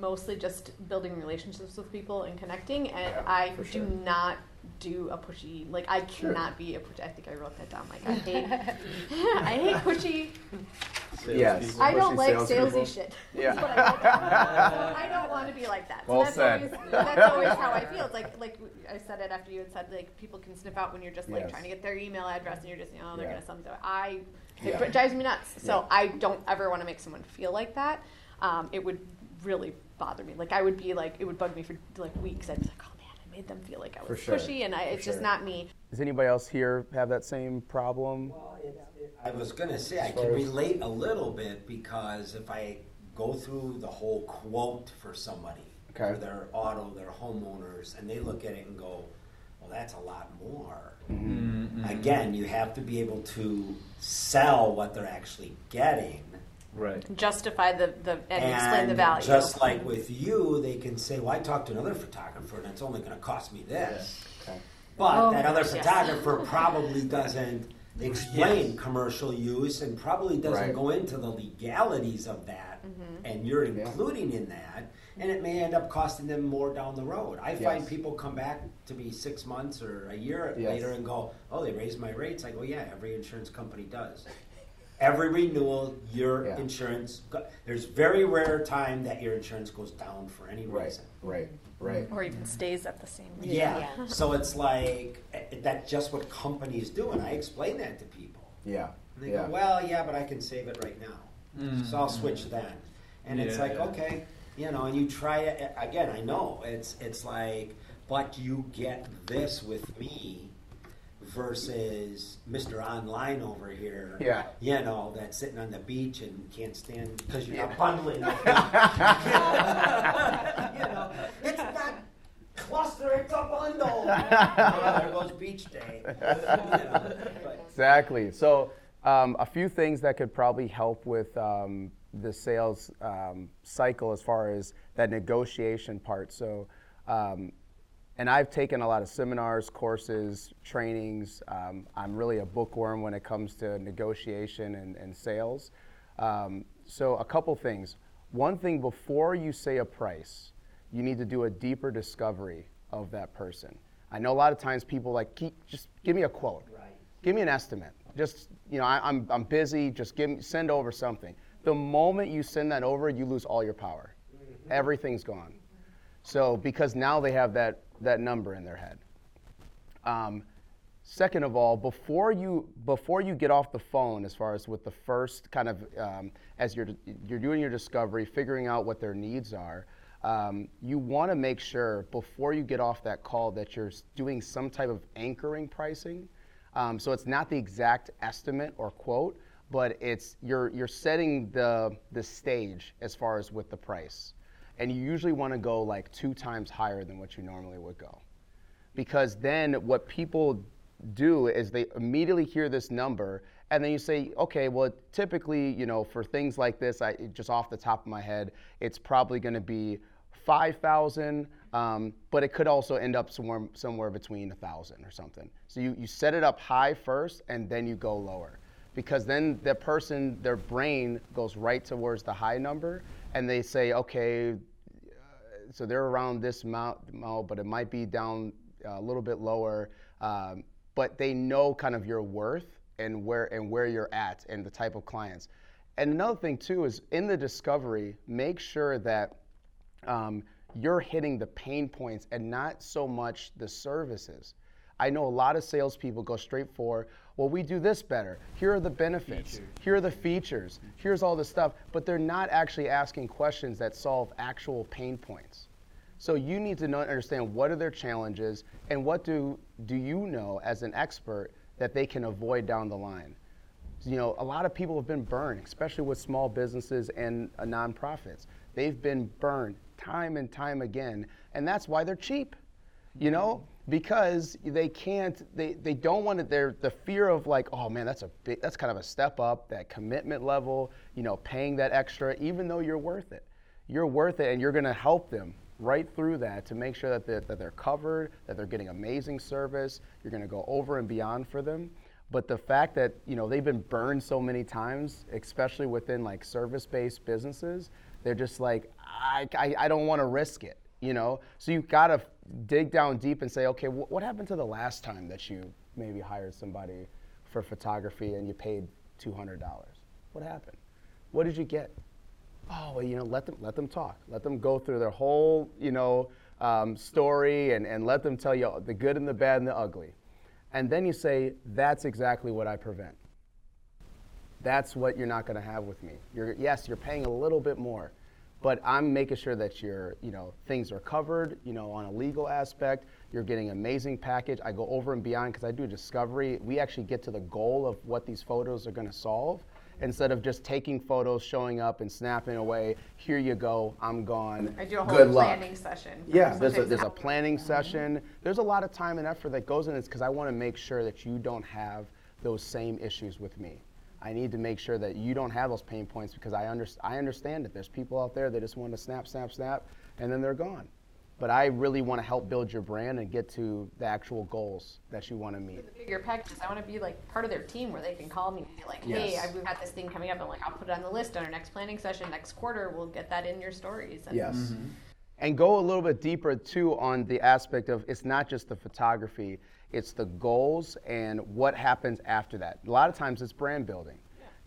mostly just building relationships with people and connecting, and Yeah, I for do sure. not do a pushy. Like I Sure. cannot be a pushy. I think I wrote that down. Like I hate, I hate pushy. Yes. Salespeople. I don't Pushy like salespeople. salesy shit. Yeah. I wrote down. I don't want to be like that. So Well that's said. Always, that's always how I feel. It's like like I said it after you had said like people can sniff out when you're just like Yes. trying to get their email address and you're just you know they're Yeah. gonna send something. I it Yeah. drives me nuts. So Yeah. I don't ever want to make someone feel like that. Um, it would really bother me. Like I would be like it would bug me for like weeks. I'd be like, oh man, I made them feel like I was sure. pushy, and I, For it's just not me. Does anybody else here have that same problem? Well, it, it, I was gonna say I As can relate a little bit because if I go through the whole quote for somebody Okay. for their auto, their homeowners, and they look at it and go, "Well, that's a lot more." Mm-hmm. Again, you have to be able to sell what they're actually getting. Right. Justify the the and, explain the value. Just like with you, they can say, "Well, I talked to another photographer, and it's only going to cost me this." Okay. But Oh that other gosh, yes. photographer probably doesn't explain commercial use and probably doesn't Right. go into the legalities of that, Mm-hmm. and you're Yeah. including in that, and it may end up costing them more down the road. I find Yes. people come back to me six months or a year Yes. later and go, "Oh, they raised my rates." I go, "Yeah, every insurance company does." Every renewal, your Yeah. insurance. Go- there's very rare time that your insurance goes down for any Right. reason. Right. Right. or even stays at the same. rate. Yeah. Yeah. So it's like eh, that's just what companies do, and I explain that to people. Yeah. And they Yeah. go, "Well, yeah, but I can save it right now, so I'll switch then." And it's like, yeah. okay, you know, and you try it again. I know it's it's like, but you get this with me versus Mr. Online over here. Yeah. You know, that's sitting on the beach and can't stand because you're not bundling. you know, it's not cluster, it's a bundle. There goes beach day. You know, Exactly. So, um, a few things that could probably help with um, the sales um, cycle as far as that negotiation part. So, um, and I've taken a lot of seminars, courses, trainings. Um, I'm really a bookworm when it comes to negotiation and, and sales. Um, so, a couple things. One thing before you say a price, you need to do a deeper discovery of that person. I know a lot of times people like, keep, just give me a quote. Right. Give me an estimate. Just, you know, I, I'm, I'm busy, just give me, send over something. The moment you send that over, you lose all your power. Everything's gone. So, because now they have that, that number in their head. Um, second of all, before you before you get off the phone, as far as with the first kind of um, as you're you're doing your discovery, figuring out what their needs are, um, you want to make sure before you get off that call that you're doing some type of anchoring pricing. Um, so it's not the exact estimate or quote, but it's you're you're setting the the stage as far as with the price, and you usually want to go like two times higher than what you normally would go. Because then what people do is they immediately hear this number and then you say okay well typically you know for things like this i just off the top of my head it's probably going to be 5000 um, but it could also end up somewhere somewhere between 1000 or something. So you, you set it up high first and then you go lower because then the person their brain goes right towards the high number and they say okay so they're around this amount, amount, but it might be down uh, a little bit lower. Um, but they know kind of your worth and where and where you're at and the type of clients. And another thing too is in the discovery, make sure that um, you're hitting the pain points and not so much the services. I know a lot of salespeople go straight for, well, we do this better. Here are the benefits. Here are the features. Here's all the stuff. But they're not actually asking questions that solve actual pain points. So you need to know, understand what are their challenges and what do, do you know as an expert that they can avoid down the line. You know, a lot of people have been burned, especially with small businesses and uh, nonprofits. They've been burned time and time again, and that's why they're cheap. You know, because they can't, they, they don't want to. They're the fear of like, oh man, that's a big, that's kind of a step up. That commitment level, you know, paying that extra, even though you're worth it. You're worth it, and you're going to help them right through that to make sure that they're, that they're covered, that they're getting amazing service. You're going to go over and beyond for them. But the fact that you know they've been burned so many times, especially within like service-based businesses, they're just like, I, I, I don't want to risk it. You know, so you've got to dig down deep and say, okay, wh- what happened to the last time that you maybe hired somebody for photography and you paid two hundred dollars? What happened? What did you get? oh, well, you know, let them let them talk. Let them go through their whole, you know, um, story and, and let them tell you the good and the bad and the ugly. And then you say, that's exactly what I prevent. That's what you're not going to have with me. You're, yes, you're paying a little bit more, but I'm making sure that your, you know, things are covered, you know, on a legal aspect. You're getting amazing package. I go over and beyond because I do discovery. We actually get to the goal of what these photos are going to solve instead of just taking photos, showing up, and snapping away. Here you go, I'm gone. I do a whole Good luck. planning session. Yeah, there's a, there's a planning mm-hmm. session. There's a lot of time and effort that goes in this because I want to make sure that you don't have those same issues with me. I need to make sure that you don't have those pain points because I, under, I understand that there's people out there that just want to snap, snap, snap, and then they're gone. But I really want to help build your brand and get to the actual goals that you want to meet. bigger packages. I want to be like part of their team where they can call me and be like, hey, Yes. I, we've got this thing coming up. I'm like, I'll put it on the list on our next planning session next quarter. We'll get that in your stories. And Yes. Mm-hmm. And go a little bit deeper too on the aspect of it's not just the photography, it's the goals and what happens after that. A lot of times it's brand building.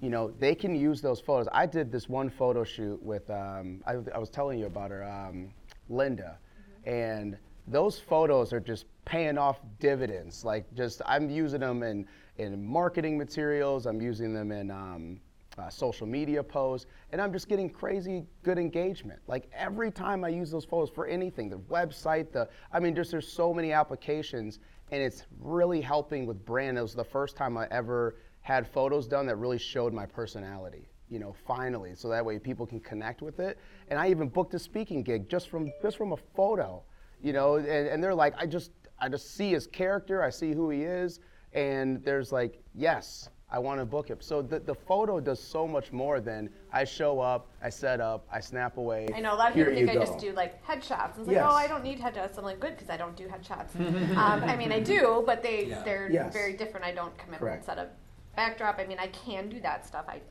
You know, they can use those photos. I did this one photo shoot with, um, I, I was telling you about her, um, Linda. And those photos are just paying off dividends. Like, just, I'm using them in, in marketing materials, I'm using them in, um, uh, social media posts, and I'm just getting crazy good engagement. Like every time I use those photos for anything, the website, the I mean, just there's so many applications, and it's really helping with brand. It was the first time I ever had photos done that really showed my personality. You know, finally, so that way people can connect with it. And I even booked a speaking gig just from just from a photo. You know, and, and they're like, I just I just see his character, I see who he is, and there's like, yes, I want to book it. So the, the photo does so much more than I show up, I set up, I snap away. I know a lot of people think I go. just do like headshots. It's like, Yes. oh, I don't need headshots. I'm like, good because I don't do headshots. um, I mean, I do, but they Yeah. they're Yes. very different. I don't come in Correct. and set up backdrop. I mean, I can do that stuff. I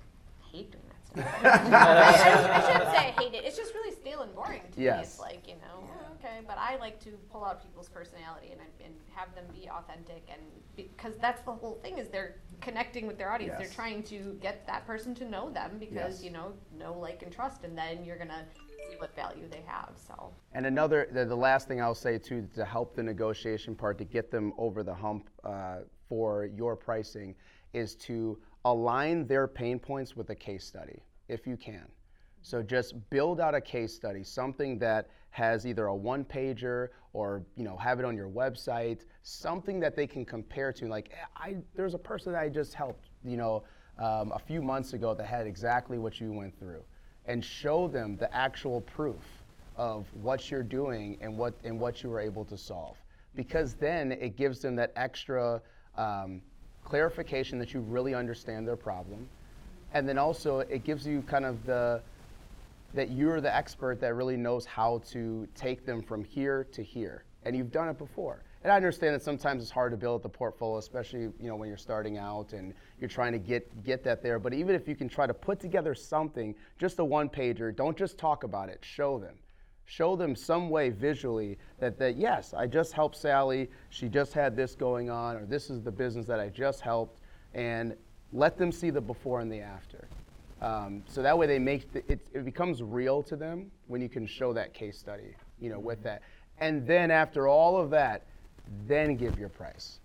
hate doing that stuff. I, I, I shouldn't say I hate it. It's just really stale and boring to me. It's like you know, oh, okay, but I like to pull out people's personality and, and have them be authentic, and because that's the whole thing is they're connecting with their audience. Yes. They're trying to get that person to know them because Yes. you know, know, like, and trust, and then you're gonna see what value they have. So. And another, the, the last thing I'll say too, to help the negotiation part, to get them over the hump uh, for your pricing, is to align their pain points with a case study, if you can. So just build out a case study, something that has either a one pager or you know have it on your website, something that they can compare to. Like "Eh, I, there's a person that I just helped, you know, um, a few months ago that had exactly what you went through, and show them the actual proof of what you're doing and what and what you were able to solve. Because then it gives them that extra um, clarification that you really understand their problem, and then also it gives you kind of the that you're the expert that really knows how to take them from here to here, and you've done it before. And I understand that sometimes it's hard to build the portfolio, especially you know when you're starting out and you're trying to get get that there. But even if you can try to put together something, just a one pager, don't just talk about it. Show them, show them some way visually that that yes, I just helped Sally. She just had this going on, or this is the business that I just helped, and let them see the before and the after. Um, so that way they make the, it, it becomes real to them when you can show that case study, you know, with that. And then after all of that, then give your price.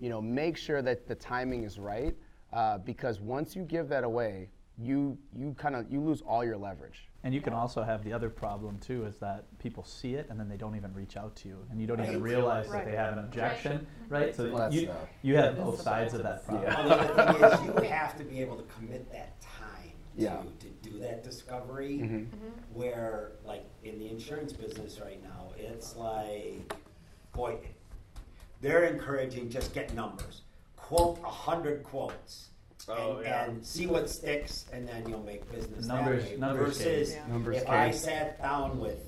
You know, make sure that the timing is right uh, because once you give that away, you you kind of you lose all your leverage. And you can also have the other problem too is that people see it and then they don't even reach out to you, and you don't even Right. realize that they have an objection, right? So Well, you, you have both sides of that problem. Well, the other thing is, you have to be able to commit that time to, Yeah. to do that discovery. Mhm. Where, like, in the insurance business right now, it's like, boy, they're encouraging just get numbers. Quote a hundred quotes. Oh, and, yeah. and see what sticks, and then you'll make business Numbers- that way. numbers Versus game. Numbers if I game. sat down with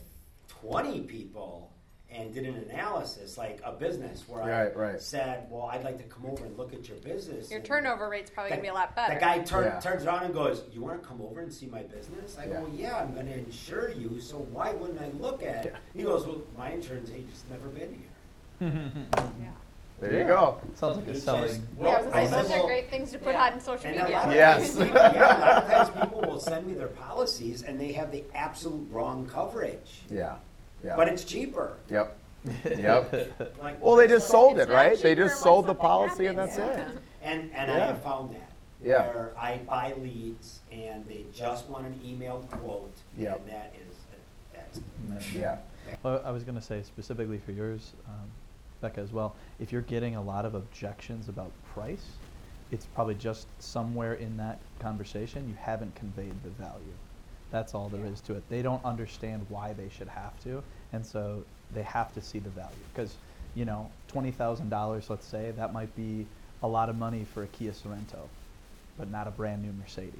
twenty people and did an analysis, like a business where Right, I right. said, "Well, I'd like to come over and look at your business." Your and- turnover rate's probably the- gonna be a lot better. The guy turn, Yeah. turns around and goes, "You want to come over and see my business?" I go, Yeah. "Yeah, I'm going to insure you. So why wouldn't I look at it?" He goes, "Well, my insurance agent's never been here." yeah. There you go. Sounds like a He says, selling. yeah, I was gonna I say, said, those are great things to put Yeah. in social And media. Yes. times people, yeah, a lot of times people will send me their policies and they have the absolute wrong coverage, Yeah. Yeah. but it's cheaper. yep. Yep. Like, Well, they just sold it, right? They just sold the policy and that's happens. it. And and I Yeah. have found that Yeah. where I buy leads and they just want an emailed quote, Yep. and that is that's Yeah. Well, I was going to say specifically for yours, um, Becca, as well. If you're getting a lot of objections about price, it's probably just somewhere in that conversation you haven't conveyed the value. That's all there is to it. They don't understand why they should have to, and so they have to see the value. Because, you know, twenty thousand dollars, let's say, that might be a lot of money for a Kia Sorento but not a brand new Mercedes.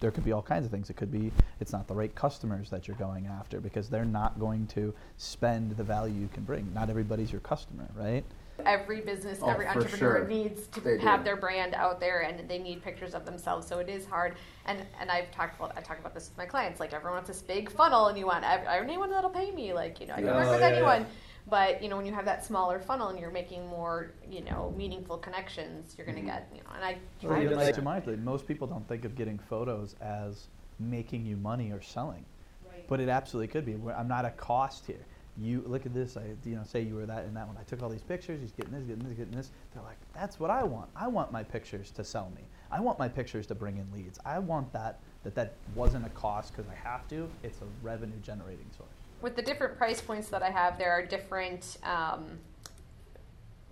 There could be all kinds of things. It could be it's not the right customers that you're going after because they're not going to spend the value you can bring. Not everybody's your customer, right? Every business, Oh, every for entrepreneur sure. needs to They have do. their brand out there, and they need pictures of themselves. So it is hard. And and I've talked about I talk about this with my clients. Like everyone wants this big funnel, and you want ev- anyone that'll pay me. Like you know, I can Yeah. work Oh, with yeah, yeah. anyone. But you know, when you have that smaller funnel and you're making more, you know, meaningful connections, you're Mm-hmm. gonna get, you know. And I Well, try even to like Jemima, most people don't think of getting photos as making you money or selling, but it absolutely could be. Where I'm not a cost here. You look at this. I, you know, say you were that in that one. I took all these pictures. He's getting this, getting this, getting this. They're like, that's what I want. I want my pictures to sell me. I want my pictures to bring in leads. I want that. That that wasn't a cost because I have to. It's a revenue generating source. with the different price points that I have, there are different um,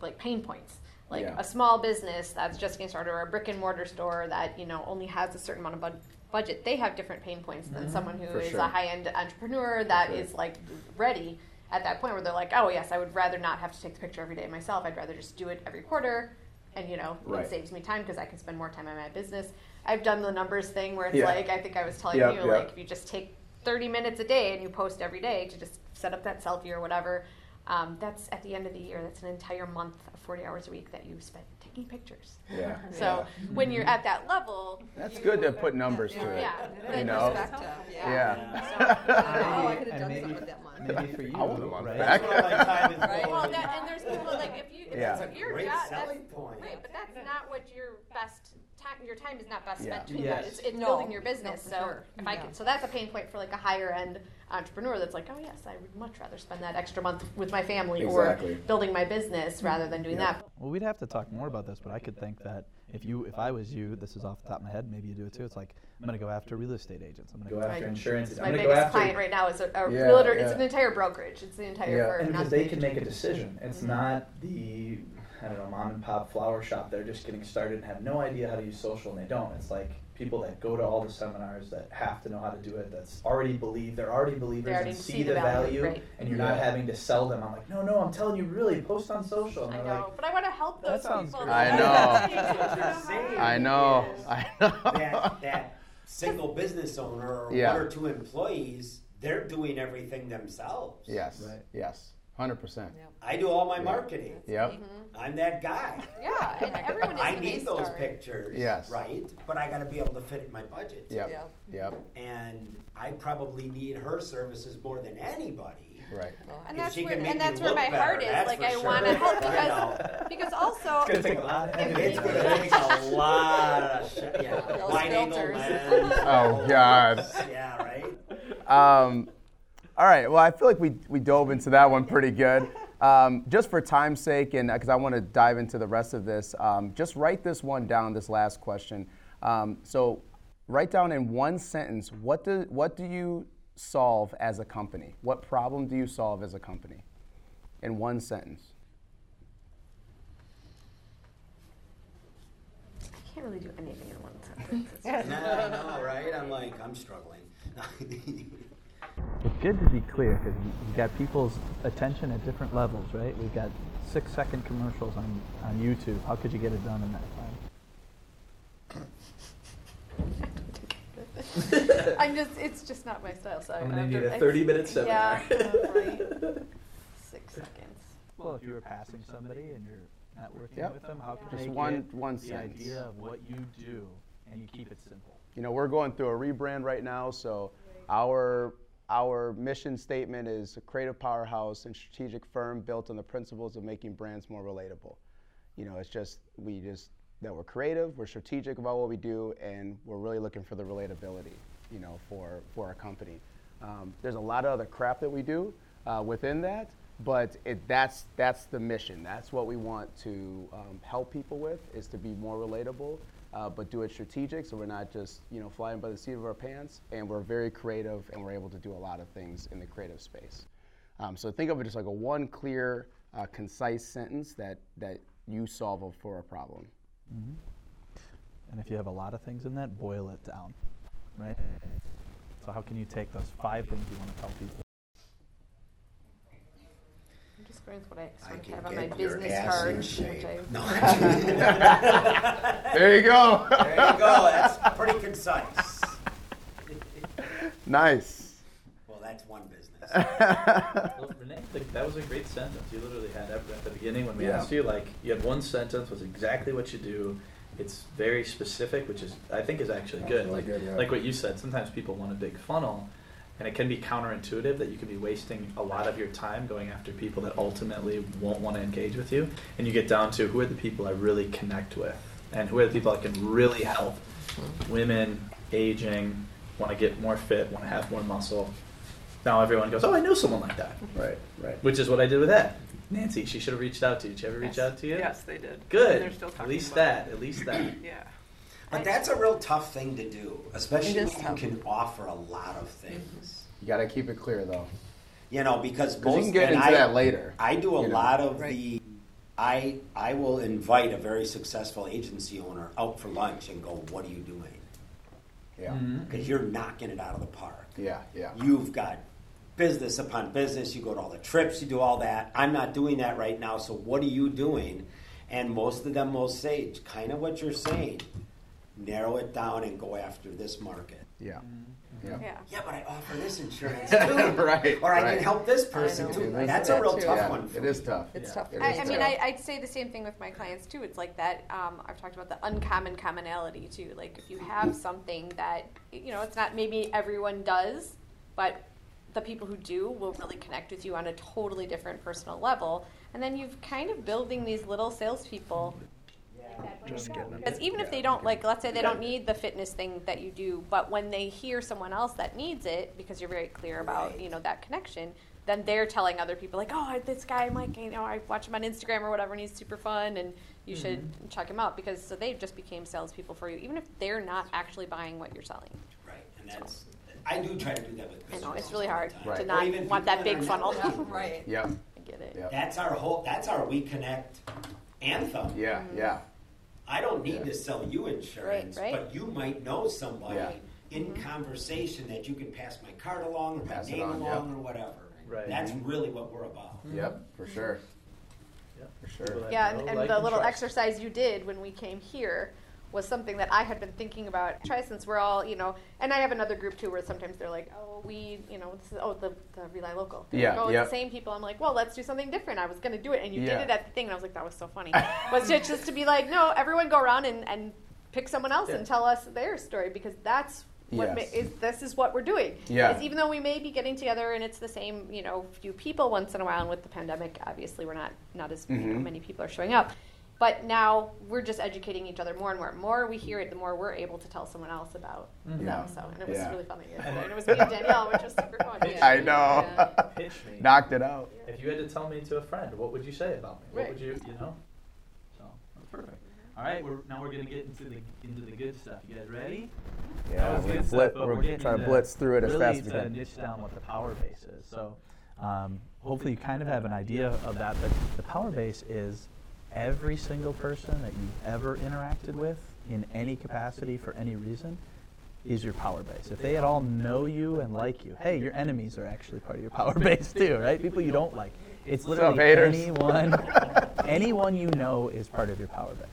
like pain points. Like Yeah. a small business that's just getting started, or a brick and mortar store that you know only has a certain amount of bud- budget, they have different pain points than someone who is Mm-hmm. For sure. a high end entrepreneur that is sure. like ready at that point where they're like, oh yes, I would rather not have to take the picture every day myself. I'd rather just do it every quarter, and you know Right. it saves me time because I can spend more time on my business. I've done the numbers thing where it's Yeah. like I think I was telling Yep, you yep. like if you just take 30 minutes a day and you post every day to just set up that selfie or whatever, um, that's at the end of the year, that's an entire month of 40 hours a week that you spent taking pictures. Yeah. So when you're at that level, That's good to put numbers to it. Yeah. You know? Perspective, Yeah. Oh, I could have done maybe- something with that month. Maybe for you, I want a month right? back. That's what my time is Right. Well, that, and there's people like if you if Yeah. that's your Great job, that's, selling point. right, but that's not what your best time. Your time is not best Yeah. spent doing Yes. that. It's, it's No. building your business. No, so sure. if I Yeah. can, so that's a pain point for like a higher end entrepreneur. That's like, oh yes, I would much rather spend that extra month with my family Exactly. or building my business rather than doing Yeah. that. Well, we'd have to talk more about this, but I could think that if you, if I was you, this is off the top of my head. Maybe you do it too. It's like I'm going to go after real estate agents. I'm going to Go go after insurance. My I'm gonna go biggest after client right now is a, a Yeah, realtor. It's an entire brokerage. It's the entire Yeah. firm. And because they can make a decision. It's mm-hmm. not the I don't know mom and pop flower shop. They're just getting started and have no idea how to use social, and they don't. It's like people that go to all the seminars that have to know how to do it. That's already believe. They're already believers already and see see the the value, value, right. and you're not having to sell them. I'm like, no, no, I'm telling you, really, post on social. And I know, like, but I want to help those That sounds people. great. I know. I know. I know. that that single business owner or Yeah. one or two employees, they're doing everything themselves. Yes. Right. Yes. Hundred percent. I do all my marketing. Yep. I'm that guy. Yeah, and everyone is I need those star. pictures. Yes. Right? But I gotta be able to fit it in my budget. Yep. Yeah. Yep. And I probably need her services more than anybody. Right. And that's she where can make and that's me where my better, heart is. that's Like I sure. want to help I because because also it's gonna take a lot. Of It's gonna take a lot of sh- yeah, Those wide filters. lens. Oh, God. Yeah, right. Um, all right. Well, I feel like we, we dove into that one pretty good. Um, just for time's sake, and because I want to dive into the rest of this, um, just write this one down. This last question. Um, so, write down in one sentence what do what do you solve as a company? What problem do you solve as a company? In one sentence. I can't really do anything in one sentence. It's Yeah, just- I know, right? I'm like, I'm struggling. It's good to be clear because you've got people's attention at different levels, right? We've got six second commercials on, on YouTube. How could you get it done in that time? I'm just, it's just not my style. So I'm gonna have need to- a I- 30-minute seminar. Yeah, uh, probably six seconds. Well, if you were passing somebody and you're networking Yep. with them, how can Just they one- get one the sentence. idea of what you do and you keep it simple? You know, we're going through a rebrand right now, so our our mission statement is a creative powerhouse and strategic firm built on the principles of making brands more relatable. You know, it's just we just that we're creative, we're strategic about what we do, and we're really looking for the relatability. You know, for for our company. Um, there's a lot of other crap that we do uh, within that, but it, that's that's the mission. That's what we want to um, help people with is to be more relatable, uh, but do it strategic. So we're not just you know flying by the seat of our pants, and we're very creative, and we're able to do a lot of things in the creative space. Um, so think of it just like a one clear, uh, concise sentence that that you solve for a problem. And if you have a lot of things in that, boil it down, right? So how can you take those five things you want to tell people? I'm just going with what I I sort of can have on my get your business ass card. in which shape. I- No. There you go. there you go. That's pretty concise. nice. Well, that's one business. Well, Renee, like, that was a great sentence. You literally had at at the beginning when we Yeah. asked you, like, you had one sentence was exactly what you do. It's very specific, which is I think is actually That's good. really like good, yeah. like what you said. Sometimes people want a big funnel, and it can be counterintuitive that you can be wasting a lot of your time going after people that ultimately won't want to engage with you. And you get down to who are the people I really connect with, and who are the people I can really help. Women, aging, want to get more fit, want to have more muscle. Now everyone goes, oh, I know someone like that. Mm-hmm. Right. Right. Which is what I did with that. Nancy, she should have reached out to you. Did she ever reach out to you? Yes, they did. Good. And they're still At least about that. At least that. Yeah. But that's a real tough thing to do, especially It when is you tough. can offer a lot of things. You got to keep it clear though. You know, because Because you most can get into I, that later. I do a you know. lot of Right. the. I I will invite a very successful agency owner out for lunch and go, "What are you doing?" Yeah. Mhm. Because you're knocking it out of the park. Yeah. Yeah. You've got business upon business. You go to all the trips. You do all that. I'm not doing that right now. So what are you doing? And most of them will say kind of what you're saying. Narrow it down and go after this market. Yeah. Mm-hmm. Mm-hmm. Yeah. Yeah. Yeah, but I offer this insurance too. right. Or I right. can help this person too. It is That's a real too. tough Yeah, one. For It is me. tough. It's Yeah. tough. It I, is I mean, tough. I, I'd say the same thing with my clients too. It's like that. Um, I've talked about the uncommon commonality too. Like if you have mm-hmm. something that you know, it's not maybe everyone does, but the people who do will really connect with you on a totally different personal level. And then you've kind of building these little salespeople. Because even if they don't like, let's say they don't need the fitness thing that you do, but when they hear someone else that needs it, because you're very clear about Right. you know that connection, then they're telling other people like, oh, this guy Mike, you know, I watch him on Instagram or whatever, and he's super fun, and you should mm-hmm. check him out because so they just became salespeople for you, even if they're not actually buying what you're selling. Right, and that's I do try to do that with. I know it's really hard. Right. to Or not even want that in big our funnel. network. Right. Yeah. I get it. Yeah. That's our whole. That's our We Connect anthem. Yeah. Yeah. I don't need Yeah. to sell you insurance, Right, right. but you might know somebody Yeah. in mm-hmm. conversation that you can pass my card along or my Pass it name on, along yep. or whatever. Right. That's mm-hmm. really what we're about. Yep. For mm-hmm. sure. Yep. For sure. People that Yeah, know, and, and like, the little trust. exercise you did when we came here was something that I had been thinking about. Try since we're all, you know, and I have another group too where sometimes they're like, oh, we, you know, this is, oh, the, the Rely Local. They're Yeah, like, oh, yep. the same people. I'm like, well, let's do something different. I was going to do it, and you Yeah. did it at the thing, and I was like, that was so funny. was it just to be like, no, everyone go around and, and pick someone else Yeah. and tell us their story because that's what Yes. ma- is this is what we're doing. Yeah. Is even though we may be getting together and it's the same, you know, few people once in a while, and with the pandemic, obviously we're not not as you know, many people are showing up. But now we're just educating each other more and more. More we hear it, the more we're able to tell someone else about Mhm. Yeah. them. So, and it was Yeah. really fun that you did it. And it was me and Danielle, which was super fun. I know. Yeah. Pitch me. Knocked it out. If you had to tell me to a friend, what would you say about me? What Right. would you, you know? So that's perfect. All right, we're, now we're gonna get into the into the good stuff. You guys ready? Yeah, we're, good stuff, blit- but we're trying to blitz through it as really fast as we to can. niche down what the power base is. So um, hopefully you kind of have an idea of that. But the power base is every single person that you've ever interacted with in any capacity for any reason is your power base. If they at all know you and like you, hey, your enemies are actually part of your power base too, right? People you don't like. It's literally anyone anyone you know is part of your power base.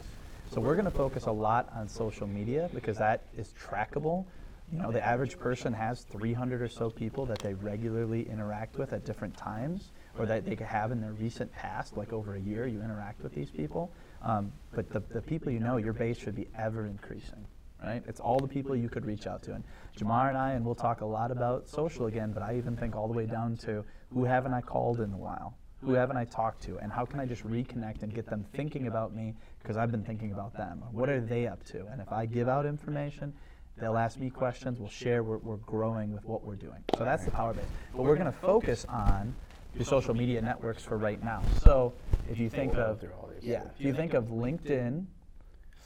So we're going to focus a lot on social media because that is trackable. You know, the average person has 300 or so people that they regularly interact with at different times, or that they could have in their recent past, like over a year, you interact with these people. Um, but the, the people you know, your base should be ever increasing, right? It's all the people you could reach out to. And Jamar and I, and we'll talk a lot about social again, but I even think all the way down to who haven't I called in a while? Who haven't I talked to? And how can I just reconnect and get them thinking about me because I've been thinking about them? What are they up to? And if I give out information, they'll ask me questions, we'll share, we're, we're growing with what we're doing. So that's the power base. But we're going to focus on your social media networks for right now. So if you think of, through all these. yeah, if you think of LinkedIn,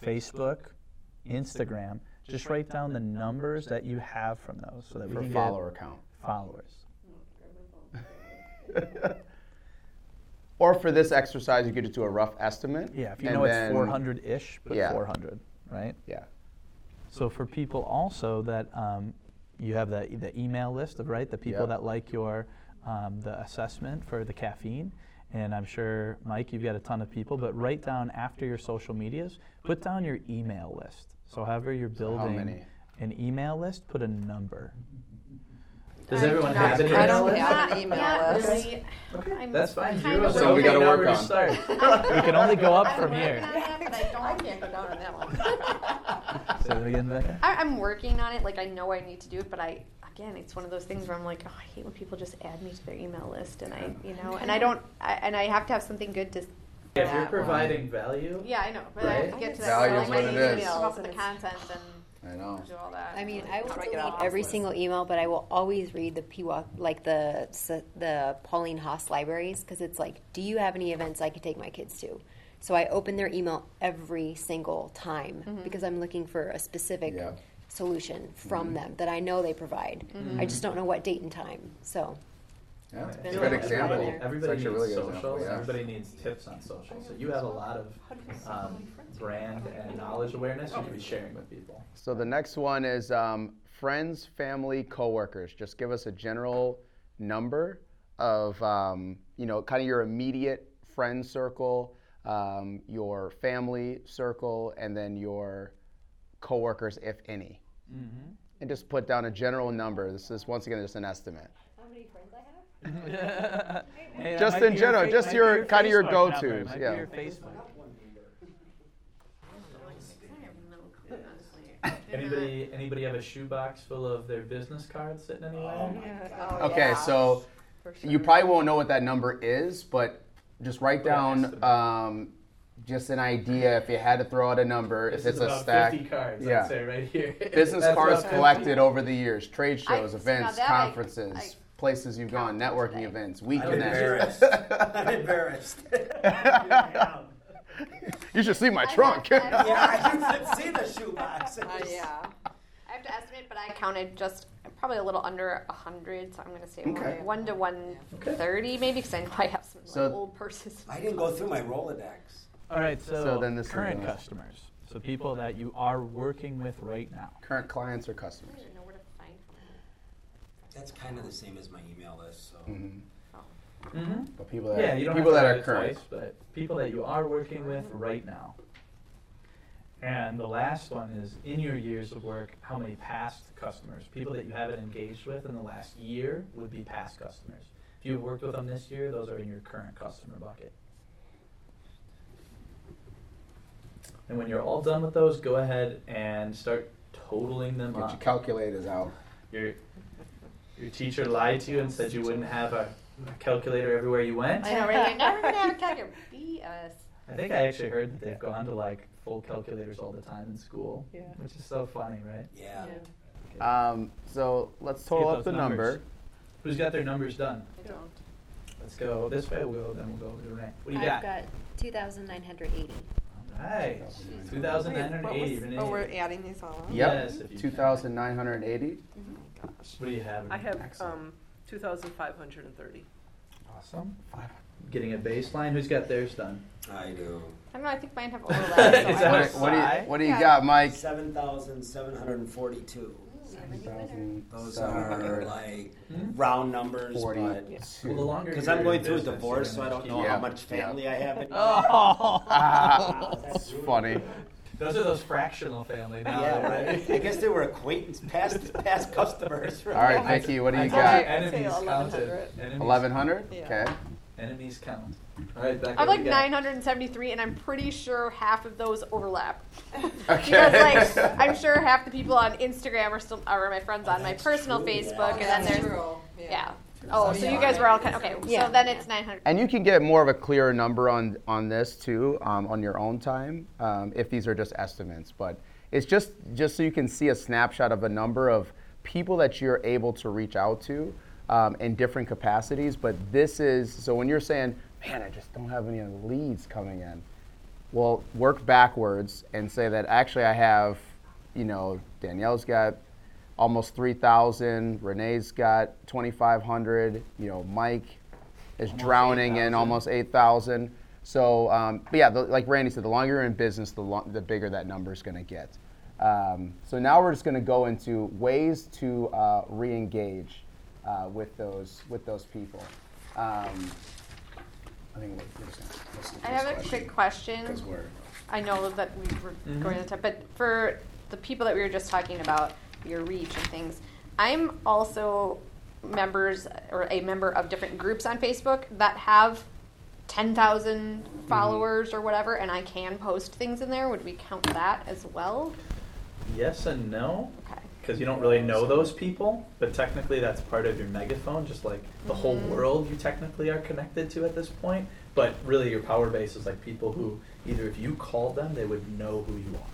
Facebook, Instagram, just write down the numbers that you have from those so that we For can follower count. followers. Or for this exercise, you could just do a rough estimate. Yeah, if you and know it's then- 400-ish, put Yeah. 400, right? Yeah. So for people also that um, you have the, the email list of right the people Yep. that like your um, the assessment for the caffeine, and I'm sure Mike you've got a ton of people. But write down after your social medias, put down your email list. So however you're building many? an email list, put a number. Does I everyone do not- have an I email don't list? have an email Not list. really. I'm That's fine. kind Zero. of So we gotta work on. start. we can only go up I'm from here. on but I don't. I can't go down on that one. Say that again, Becca. I, I'm working on it. Like I know I need to do it, but I again, it's one of those things where I'm like, oh, I hate when people just add me to their email list, and I, you know, and I don't, I, and I have to have something good to. Yeah, if you're that one. providing value, Yeah, I know, but I have to Right? get to that. Value like, what I it need to is. Come up with the content and I know. do all that. I mean, I will Break it delete off. every single email, but I will always read the PWA, like the the Pauline Haas libraries, because it's like, do you have any events I could take my kids to? So I open their email every single time mm-hmm. because I'm looking for a specific Yeah. Solution from them that I know they provide. I just don't know what date and time. So Yeah. It's It's been a a good lot. example. Everybody- It's Everybody actually a needs really good social. example. Yeah. Everybody needs tips on social. So you have a lot of um, brand and knowledge awareness you can be sharing with people. So the next one is um, friends, family, coworkers. Just give us a general number of um, you know kind of your immediate friend circle, um, your family circle, and then your coworkers, if any. And just put down a general number. This is once again just an estimate. how many friends I have? Hey, Just in general, just might your- kinda your go-tos, yeah. your Facebook. Anybody anybody have a shoebox full of their business cards sitting anywhere? Oh, Okay, yeah, so sure. you probably won't know what that number is, but just write Put down um, just an idea if you had to throw out a number. This if it's is a stack. 50 cards, Yeah. I'd say right here. Business cards collected over the years, trade shows, see, now events, that I- conferences, I places you've gone, networking today. events, we I'm embarrassed. I'm embarrassed. you should see my I trunk. have- I have- yeah, I should see the shoebox. Uh, yeah. I have to estimate, but I counted just probably a little under a hundred, so I'm going to say Okay. one, one to one thirty, maybe, because I know I have some like, So- old purses. I didn't go through my Rolodex. All right, so, So then this is current the- customers, so people that you are working with right now. Current clients or customers. I don't know where to find one. That's kind of the same as my email list. So Mhm. But people that, Yeah, you don't people have that to are it current. twice, but People that you are working with right now. And the last one is in your years of work, how many past customers, people that you haven't engaged with in the last year would be past customers. If you've worked with them this year, those are in your current customer bucket. And when you're all done with those, go ahead and start totaling them Get your up. calculators out. Your your teacher lied to you and said you wouldn't have a, a calculator everywhere you went. I know, right? You're never going to have a calculator. BS. I think I actually heard that they've gone to like full calculators all the time in school, Yeah. which is so funny, right? Yeah. Um, so let's total get up the those number. Who's got their numbers done? I don't. Let's go this way. We'll. Then we'll go to Renee. What do you I've got? got 2,980. All right, two thousand nine hundred What was- Renee. Oh, we're adding these all up? Yep. Yes, if you Two thousand nine hundred eighty. What do you have? I have Excellent. um, 2,530. Awesome. Getting a baseline. Who's got theirs done? I do. I don't know. I think mine have overlap. Is so that I What, don't- what do you? What do you Yeah. got, Mike? Seven thousand seven hundred and forty-two. Those are like Hmm? round numbers, but forty-two. Well, the longer because you're I'm going through a divorce, so I don't keep- know Yeah. how much family I have. In Oh, Ah, that's funny. those are those fractional family now, yeah, right? right. I guess they were acquaintance, past past customers. All right, Vicky, what do you I told got? I'd say Enemies 1100. counted. Enemies, Eleven hundred. Yeah. Okay. Enemies count. All right, Becca. I'm what like you 973, and I'm pretty sure half of those overlap. Because like I'm sure half the people on Instagram are still are my friends on my personal true, Facebook, yeah. and then there's yeah. Oh, so you guys were all kind of okay. Yeah. So then it's 900. And you can get more of a clearer number on on this too um, on your own time um, if these are just estimates. But it's just just so you can see a snapshot of a number of people that you're able to reach out to um, in different capacities. But this is so when you're saying, man, I just don't have any leads coming in. Well, work backwards and say that actually I have, you know, Danielle's got almost 3,000, Renee's got 2,500, you know, Mike is drowning in almost 8,000. So, um, but yeah, the, like Randy said, the longer you're in business, the, lo- the bigger that number is going to get. Um, so now we're just going to go into ways to uh, re-engage uh, with those with those people. Um, I think we're, we're just gonna, let's I have a question, quick question. 'cause we're- I know that we were Mhm. going to, but for the people that we were just talking about, your reach and things, I'm also members or a member of different groups on Facebook that have 10,000 Mm-hmm. followers or whatever, and I can post things in there. Would we count that as well? Yes and no, Okay. Because you don't really know those people, but technically that's part of your megaphone, just like the whole Mhm. world you technically are connected to at this point. But really, your power base is like people who either if you called them, they would know who you are.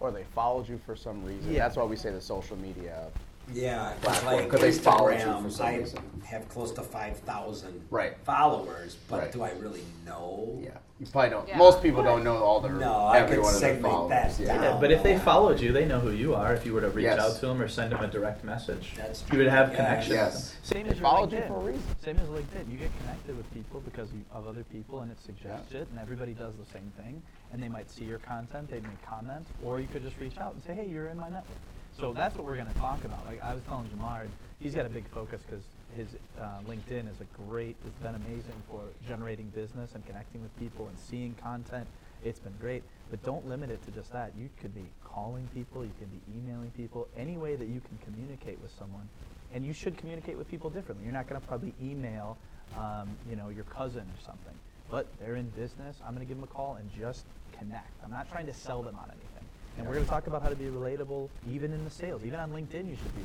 or they followed you for some reason. Yeah. That's why we say the social media. Yeah, 'cause Platform, like 'cause they follow you for Instagram, some I reason. have close to five thousand Right. followers, but Right. do I really know? Yeah, you probably don't. Yeah. Most people don't know all their No, I every could one of their segment followers. that yeah. down. Yeah, but if they followed you, they know who you are. If you were to reach Yes. out to them or send them a direct message, That's you would have true. connection Yes. with them. Same They as your followed you LinkedIn. for a reason. Same as LinkedIn. You get connected with people because you, of other people, and it suggests it, and everybody does the same thing. And they might see your content, they may comment, or you could just reach out and say, "Hey, you're in my network." So that's what we're going to talk about. Like I was telling Jamar, he's got a big focus because his uh, LinkedIn is a great. It's been amazing for generating business and connecting with people and seeing content. It's been great, but don't limit it to just that. You could be calling people, you could be emailing people, any way that you can communicate with someone and you should communicate with people differently. You're not going to probably email, um, you know, your cousin or something. But they're in business. I'm going to give them a call and just connect. I'm not trying to sell them on anything. And we're going to talk about how to be relatable, even in the sales. Even on LinkedIn, you should be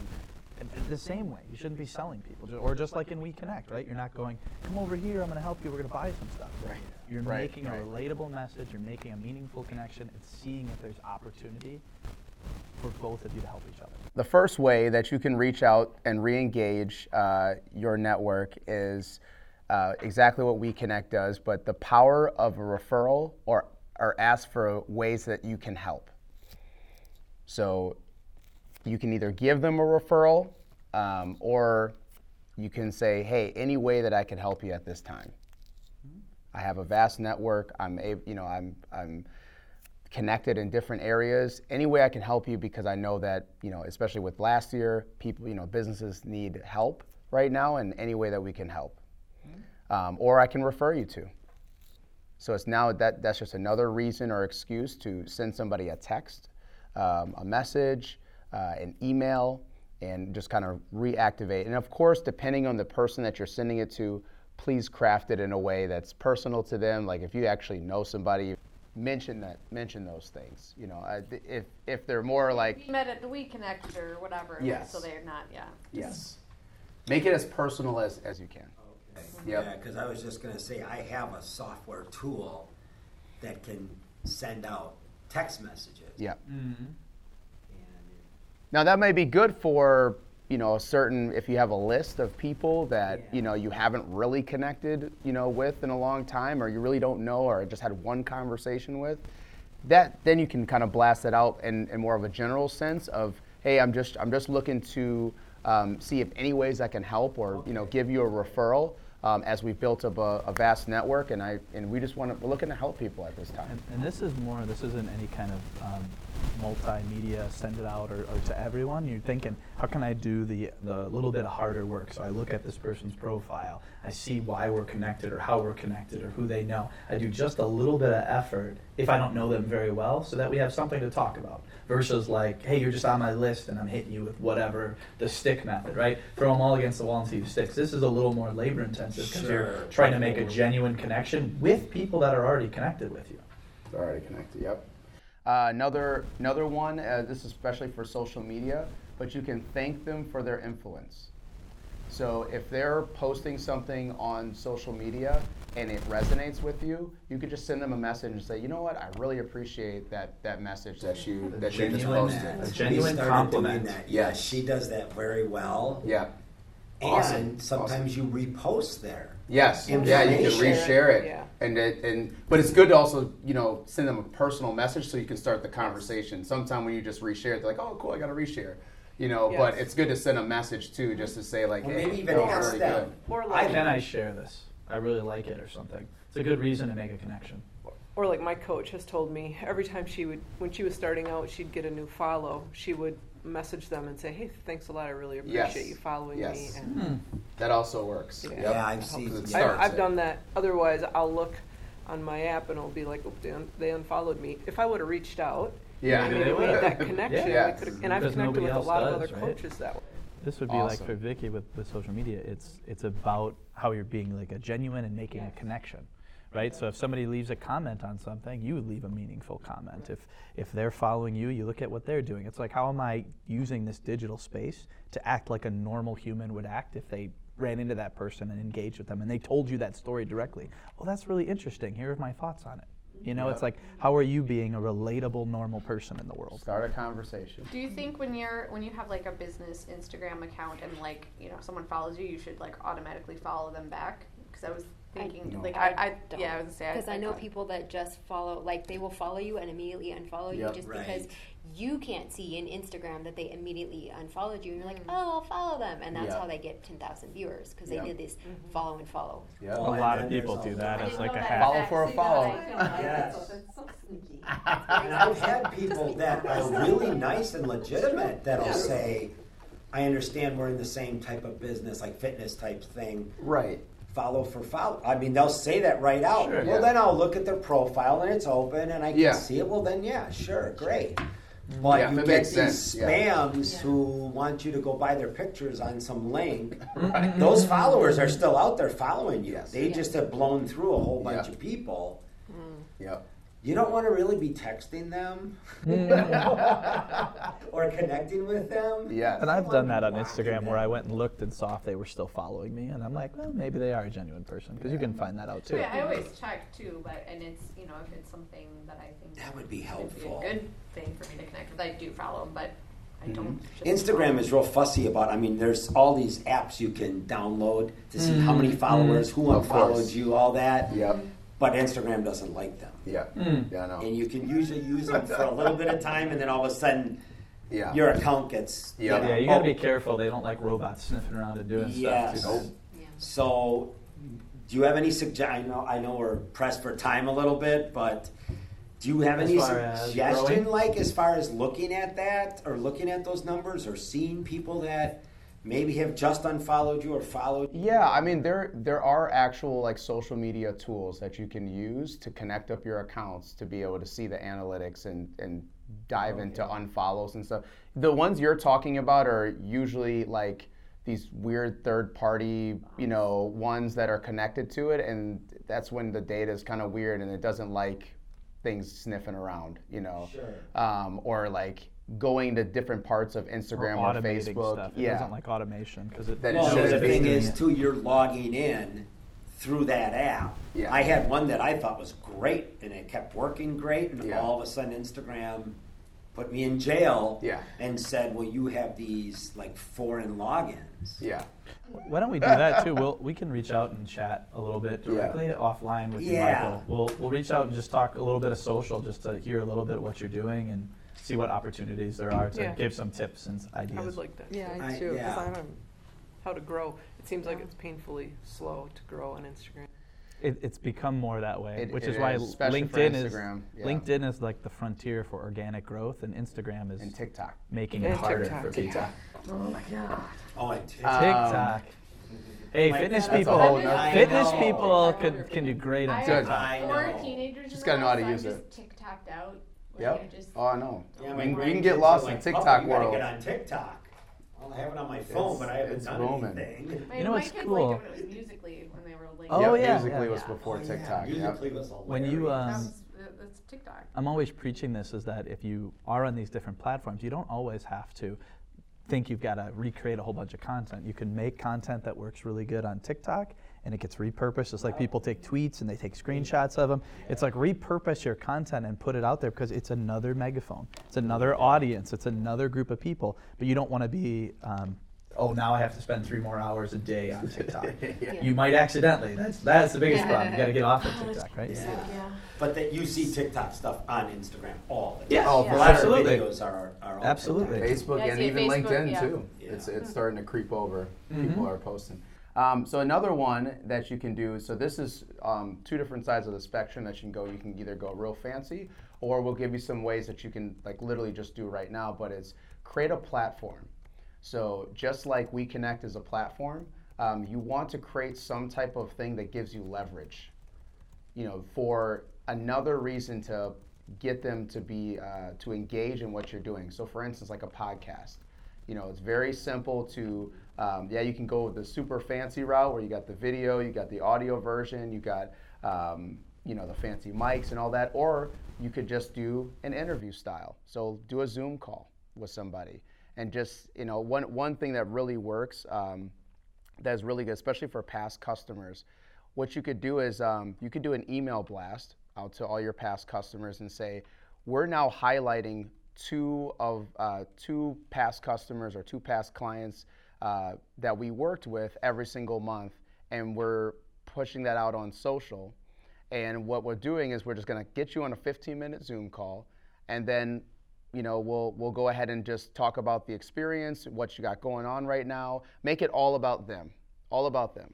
the same way. You shouldn't be selling people, or just like in We Connect, right? You're not going, come over here. I'm going to help you. We're going to buy some stuff. Right. You're Right, making a relatable message. You're making a meaningful connection and seeing if there's opportunity for both of you to help each other. The first way that you can reach out and re-engage uh, your network is uh, exactly what WeConnect does, but the power of a referral or or ask for ways that you can help. So you can either give them a referral um, or you can say, hey, any way that I can help you at this time. I have a vast network. I'm, you know, I'm, I'm connected in different areas. Any way I can help you because I know that, you know, especially with last year, people, you know, businesses need help right now, and any way that we can help, um, or I can refer you to. So it's now that that's just another reason or excuse to send somebody a text, um, a message, uh, an email, and just kind of reactivate. And of course, depending on the person that you're sending it to, please craft it in a way that's personal to them. Like if you actually know somebody, mention that, mention those things. You know, if if they're more like We met at the We Connect or whatever. Yes. So they're not, yeah. yes, make it as personal as as you can. Okay. Yep. Yeah, because I was just going to say I have a software tool that can send out text messages. Yeah. And Now that may be good for you know a certain if you have a list of people that Yeah. you know you haven't really connected you know with in a long time or you really don't know or just had one conversation with that then you can kind of blast it out in, in more of a general sense of hey i'm just i'm just looking to um, see if any ways i can help or you know give you a referral um, as we've built up a, a vast network and i and we just want to we're looking to help people at this time. And, and this is more, this isn't any kind of um, multimedia, send it out or, or to everyone. You're thinking, how can I do the, the little bit of harder work? So I look at this person's profile, I see why we're connected or how we're connected or who they know. I do just a little bit of effort if I don't know them very well so that we have something to talk about versus like, hey, you're just on my list and I'm hitting you with whatever the stick method, right? Throw them all against the wall and see who sticks. This is a little more labor intensive because you're trying to make a genuine connection with people that are already connected with you. They're already connected. Yep. Uh, another another one. Uh, this is especially for social media, but you can thank them for their influence. So if they're posting something on social media and it resonates with you, you could just send them a message and say, you know what, I really appreciate that that message that you that you just posted. a we genuine started compliment. Doing that. Yeah, she does that very well. Yeah. And Awesome. sometimes you repost there. Yes. Yeah, you can reshare reshare it. it. Yeah. And it, and but it's good to also you know send them a personal message so you can start the conversation. Sometimes when you just reshare it, they're like, oh cool, I got to reshare. You know, but it's good to send a message too, just to say like, Or hey, maybe even that was ask really them. good. Or I like, Can I share this? I really like it or something. It's a good reason to make a connection. or like my coach has told me, every time she would, when she was starting out, she'd get a new follow. She would message them and say, "Hey, thanks a lot. I really appreciate Yes. you following Yes. me." And hmm. That also works. Yeah. Yep. Yeah, I've seen- it Yeah. I've, I've it. done that. Otherwise, I'll look on my app and it'll be like, "Oh, they, un- they unfollowed me." If I would have reached out, Yeah. I Maybe mean, we made that connection. Yeah. we could've- and I've Because connected nobody with a else lot of does, other right? coaches that way. This would be Awesome. like for Vicky with, with social media. It's it's about how you're being like a genuine and making a connection, right? So if somebody leaves a comment on something, you would leave a meaningful comment. If if they're following you, you look at what they're doing. It's like how am I using this digital space to act like a normal human would act if they ran into that person and engaged with them and they told you that story directly. Well, that's really interesting. Here are my thoughts on it. You know, it's like how are you being a relatable, normal person in the world? Start a conversation. Do you think when you're when you have like a business Instagram account and like you know someone follows you, you should like automatically follow them back? Because I was thinking No. like I I, I don't. yeah I was gonna say Because I know thought- people that just follow, like they will follow you and immediately unfollow you just Right. because you can't see in Instagram that they immediately unfollowed you, and you're like, mm-hmm. oh, I'll follow them, and that's Yeah. how they get 10,000 viewers because Yep. they did this mm-hmm. follow and follow. Yeah. Oh, A lot of people do that. I It's like a hack. Follow for a follow. Yes. That's so sneaky. And I've had people that are really nice and legitimate that'll say, I understand we're in the same type of business, like fitness type thing. Right. Follow for follow. I mean, they'll say that right out. Sure, well, yeah. then I'll look at their profile and it's open and I can Yeah. see it. Well, then, yeah, sure, great. But Yeah, you get these sense, yeah. spams who want you to go buy their pictures on some link. Those followers are still out there following you. Yes. They just have blown through a whole bunch Yeah. of people. Mm. Yep. You don't want to really be texting them mm. or connecting with them. Yeah. And I've done that on Wow. Instagram where I went and looked and saw if they were still following me, and I'm like, well, maybe they are a genuine person because you can find that out too. Yeah, I always check too, but and it's you know if it's something that I think That would be would helpful. be a good thing for me to connect with, I do follow them, but I mm-hmm. don't. Instagram is real fussy about. I mean, there's all these apps you can download to see how mm. many mm-hmm. followers, who Of unfollowed you, all that. Yep. But Instagram doesn't like them, Yeah. Mm. Yeah. I know. and you can usually use them for a little bit of time, and then all of a sudden Yeah. your account gets. Yeah. You know, Yeah, you gotta oh, be careful. They don't like robots sniffing around and doing Yes. stuff. Too. So, do you have any suggestion? I know, I know we're pressed for time a little bit, but do you have As any far as suggestion, like as far as looking at that, or looking at those numbers, or seeing people that maybe have just unfollowed you or followed? you? Yeah, I mean there there are actual like social media tools that you can use to connect up your accounts to be able to see the analytics and and dive into unfollows and stuff. The ones you're talking about are usually like these weird third party, you know, ones that are connected to it and that's when the data is kind of weird and it doesn't like things sniffing around, you know. Sure. Um, or like going to different parts of Instagram or, automating Facebook. stuff. It yeah. doesn't like automation because it. That Well, should the thing doing is, it. too, you're logging in through that app. Yeah. I had one that I thought was great, and it kept working great, and Yeah. all of a sudden Instagram put me in jail Yeah. and said, "Well, you have these like foreign logins." Yeah. Why don't we do that too? We'll, we can reach out and chat a little bit Yeah. directly offline with you, Yeah. Michael. We'll, we'll reach out and just talk a little bit of social just to hear a little bit of what you're doing and see what opportunities there are to Yeah. give some tips and ideas. I would like that. Yeah, I I- too. yeah. I don't how to grow. It seems like it's painfully slow to grow on Instagram. it, it's become more that way, It- which it is why is, especially for LinkedIn is Instagram, yeah. LinkedIn is like the frontier for organic growth, and Instagram is And TikTok. making it And harder TikTok. for people. Oh my god. Oh, I did. Uh, TikTok. Hey, Like, fitness that's a people. whole nother- Fitness I know. people can, can do great on I Good. have I four know. teenagers. Just gotta know how to house, use I it. just TikToked out. Like, Yep. I just, Oh, I know. Yeah, you, my can- you can grandkids get lost like, in TikTok you gotta world. get on TikTok. Well, I have it on my phone, It's- but I haven't done booming. anything. my, You know my what's kids cool? liked it when it was Musical.ly when they were like. Oh, Yep, yeah. Musical.ly Yeah. was before Oh, yeah, TikTok. yep. Musical.ly was When you, hilarious. um, That's, that's TikTok. I'm always preaching this is that if you are on these different platforms, you don't always have to think you've got to recreate a whole bunch of content. You can make content that works really good on TikTok and it gets repurposed. It's like people take tweets and they take screenshots of them. It's like repurpose your content and put it out there because it's another megaphone. It's another audience. It's another group of people. But you don't want to be. Um, Oh, now I have to spend three more hours a day on TikTok. You might accidentally. That's that's the biggest problem. You got to get off of TikTok, right? Yeah. But that you see TikTok stuff on Instagram all the time. Yeah, Oh, A for lot of sure. the videos are, are all Absolutely. TikTok. Facebook Yeah, and even Facebook, LinkedIn yeah. too. Yeah. It's it's starting to creep over. Mm-hmm. People are posting. Um, so another one that you can do. So this is um, two different sides of the spectrum that you can go. You can either go real fancy, or we'll give you some ways that you can like literally just do right now. But it's create a platform. So just like We Connect is a platform, um, you want to create some type of thing that gives you leverage you know, for another reason to get them to be uh, to engage in what you're doing. So, for instance, like a podcast, you know, it's very simple to. Um, yeah, you can go with the super fancy route where you got the video, you got the audio version, you got um, you know the fancy mics and all that, or you could just do an interview style. So do a Zoom call with somebody, and just you know one one thing that really works. Um, that is really good, especially for past customers. What you could do is um, you could do an email blast out to all your past customers and say, we're now highlighting two of uh, two past customers or two past clients uh, that we worked with every single month, and we're pushing that out on social. And what we're doing is we're just going to get you on a 15-minute Zoom call, and then you know we'll we'll go ahead and just talk about the experience, what you got going on right now. Make it all about them, all about them,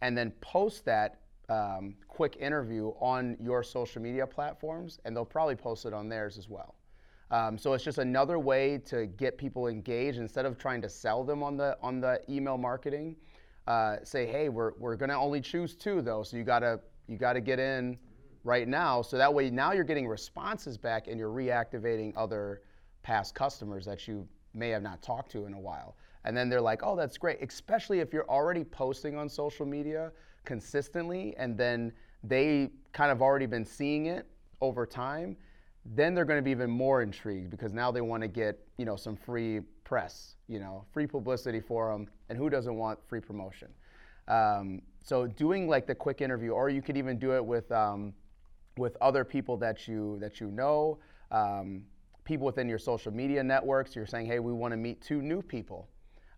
and then post that um, quick interview on your social media platforms, and they'll probably post it on theirs as well. Um, so it's just another way to get people engaged instead of trying to sell them on the on the email marketing. Uh, say, hey, we're, we're going to only choose two though, so you gotta you gotta get in right now. So that way now you're getting responses back and you're reactivating other past customers that you may have not talked to in a while. And then they're like, oh, that's great. Especially if you're already posting on social media consistently and then they kind of already been seeing it over time, then they're going to be even more intrigued because now they want to get, you know, some free press, you know, free publicity for them. And who doesn't want free promotion? Um, so doing like the quick interview, or you could even do it with um, with other people that you that you know, um, people within your social media networks. You're saying, hey, we want to meet two new people,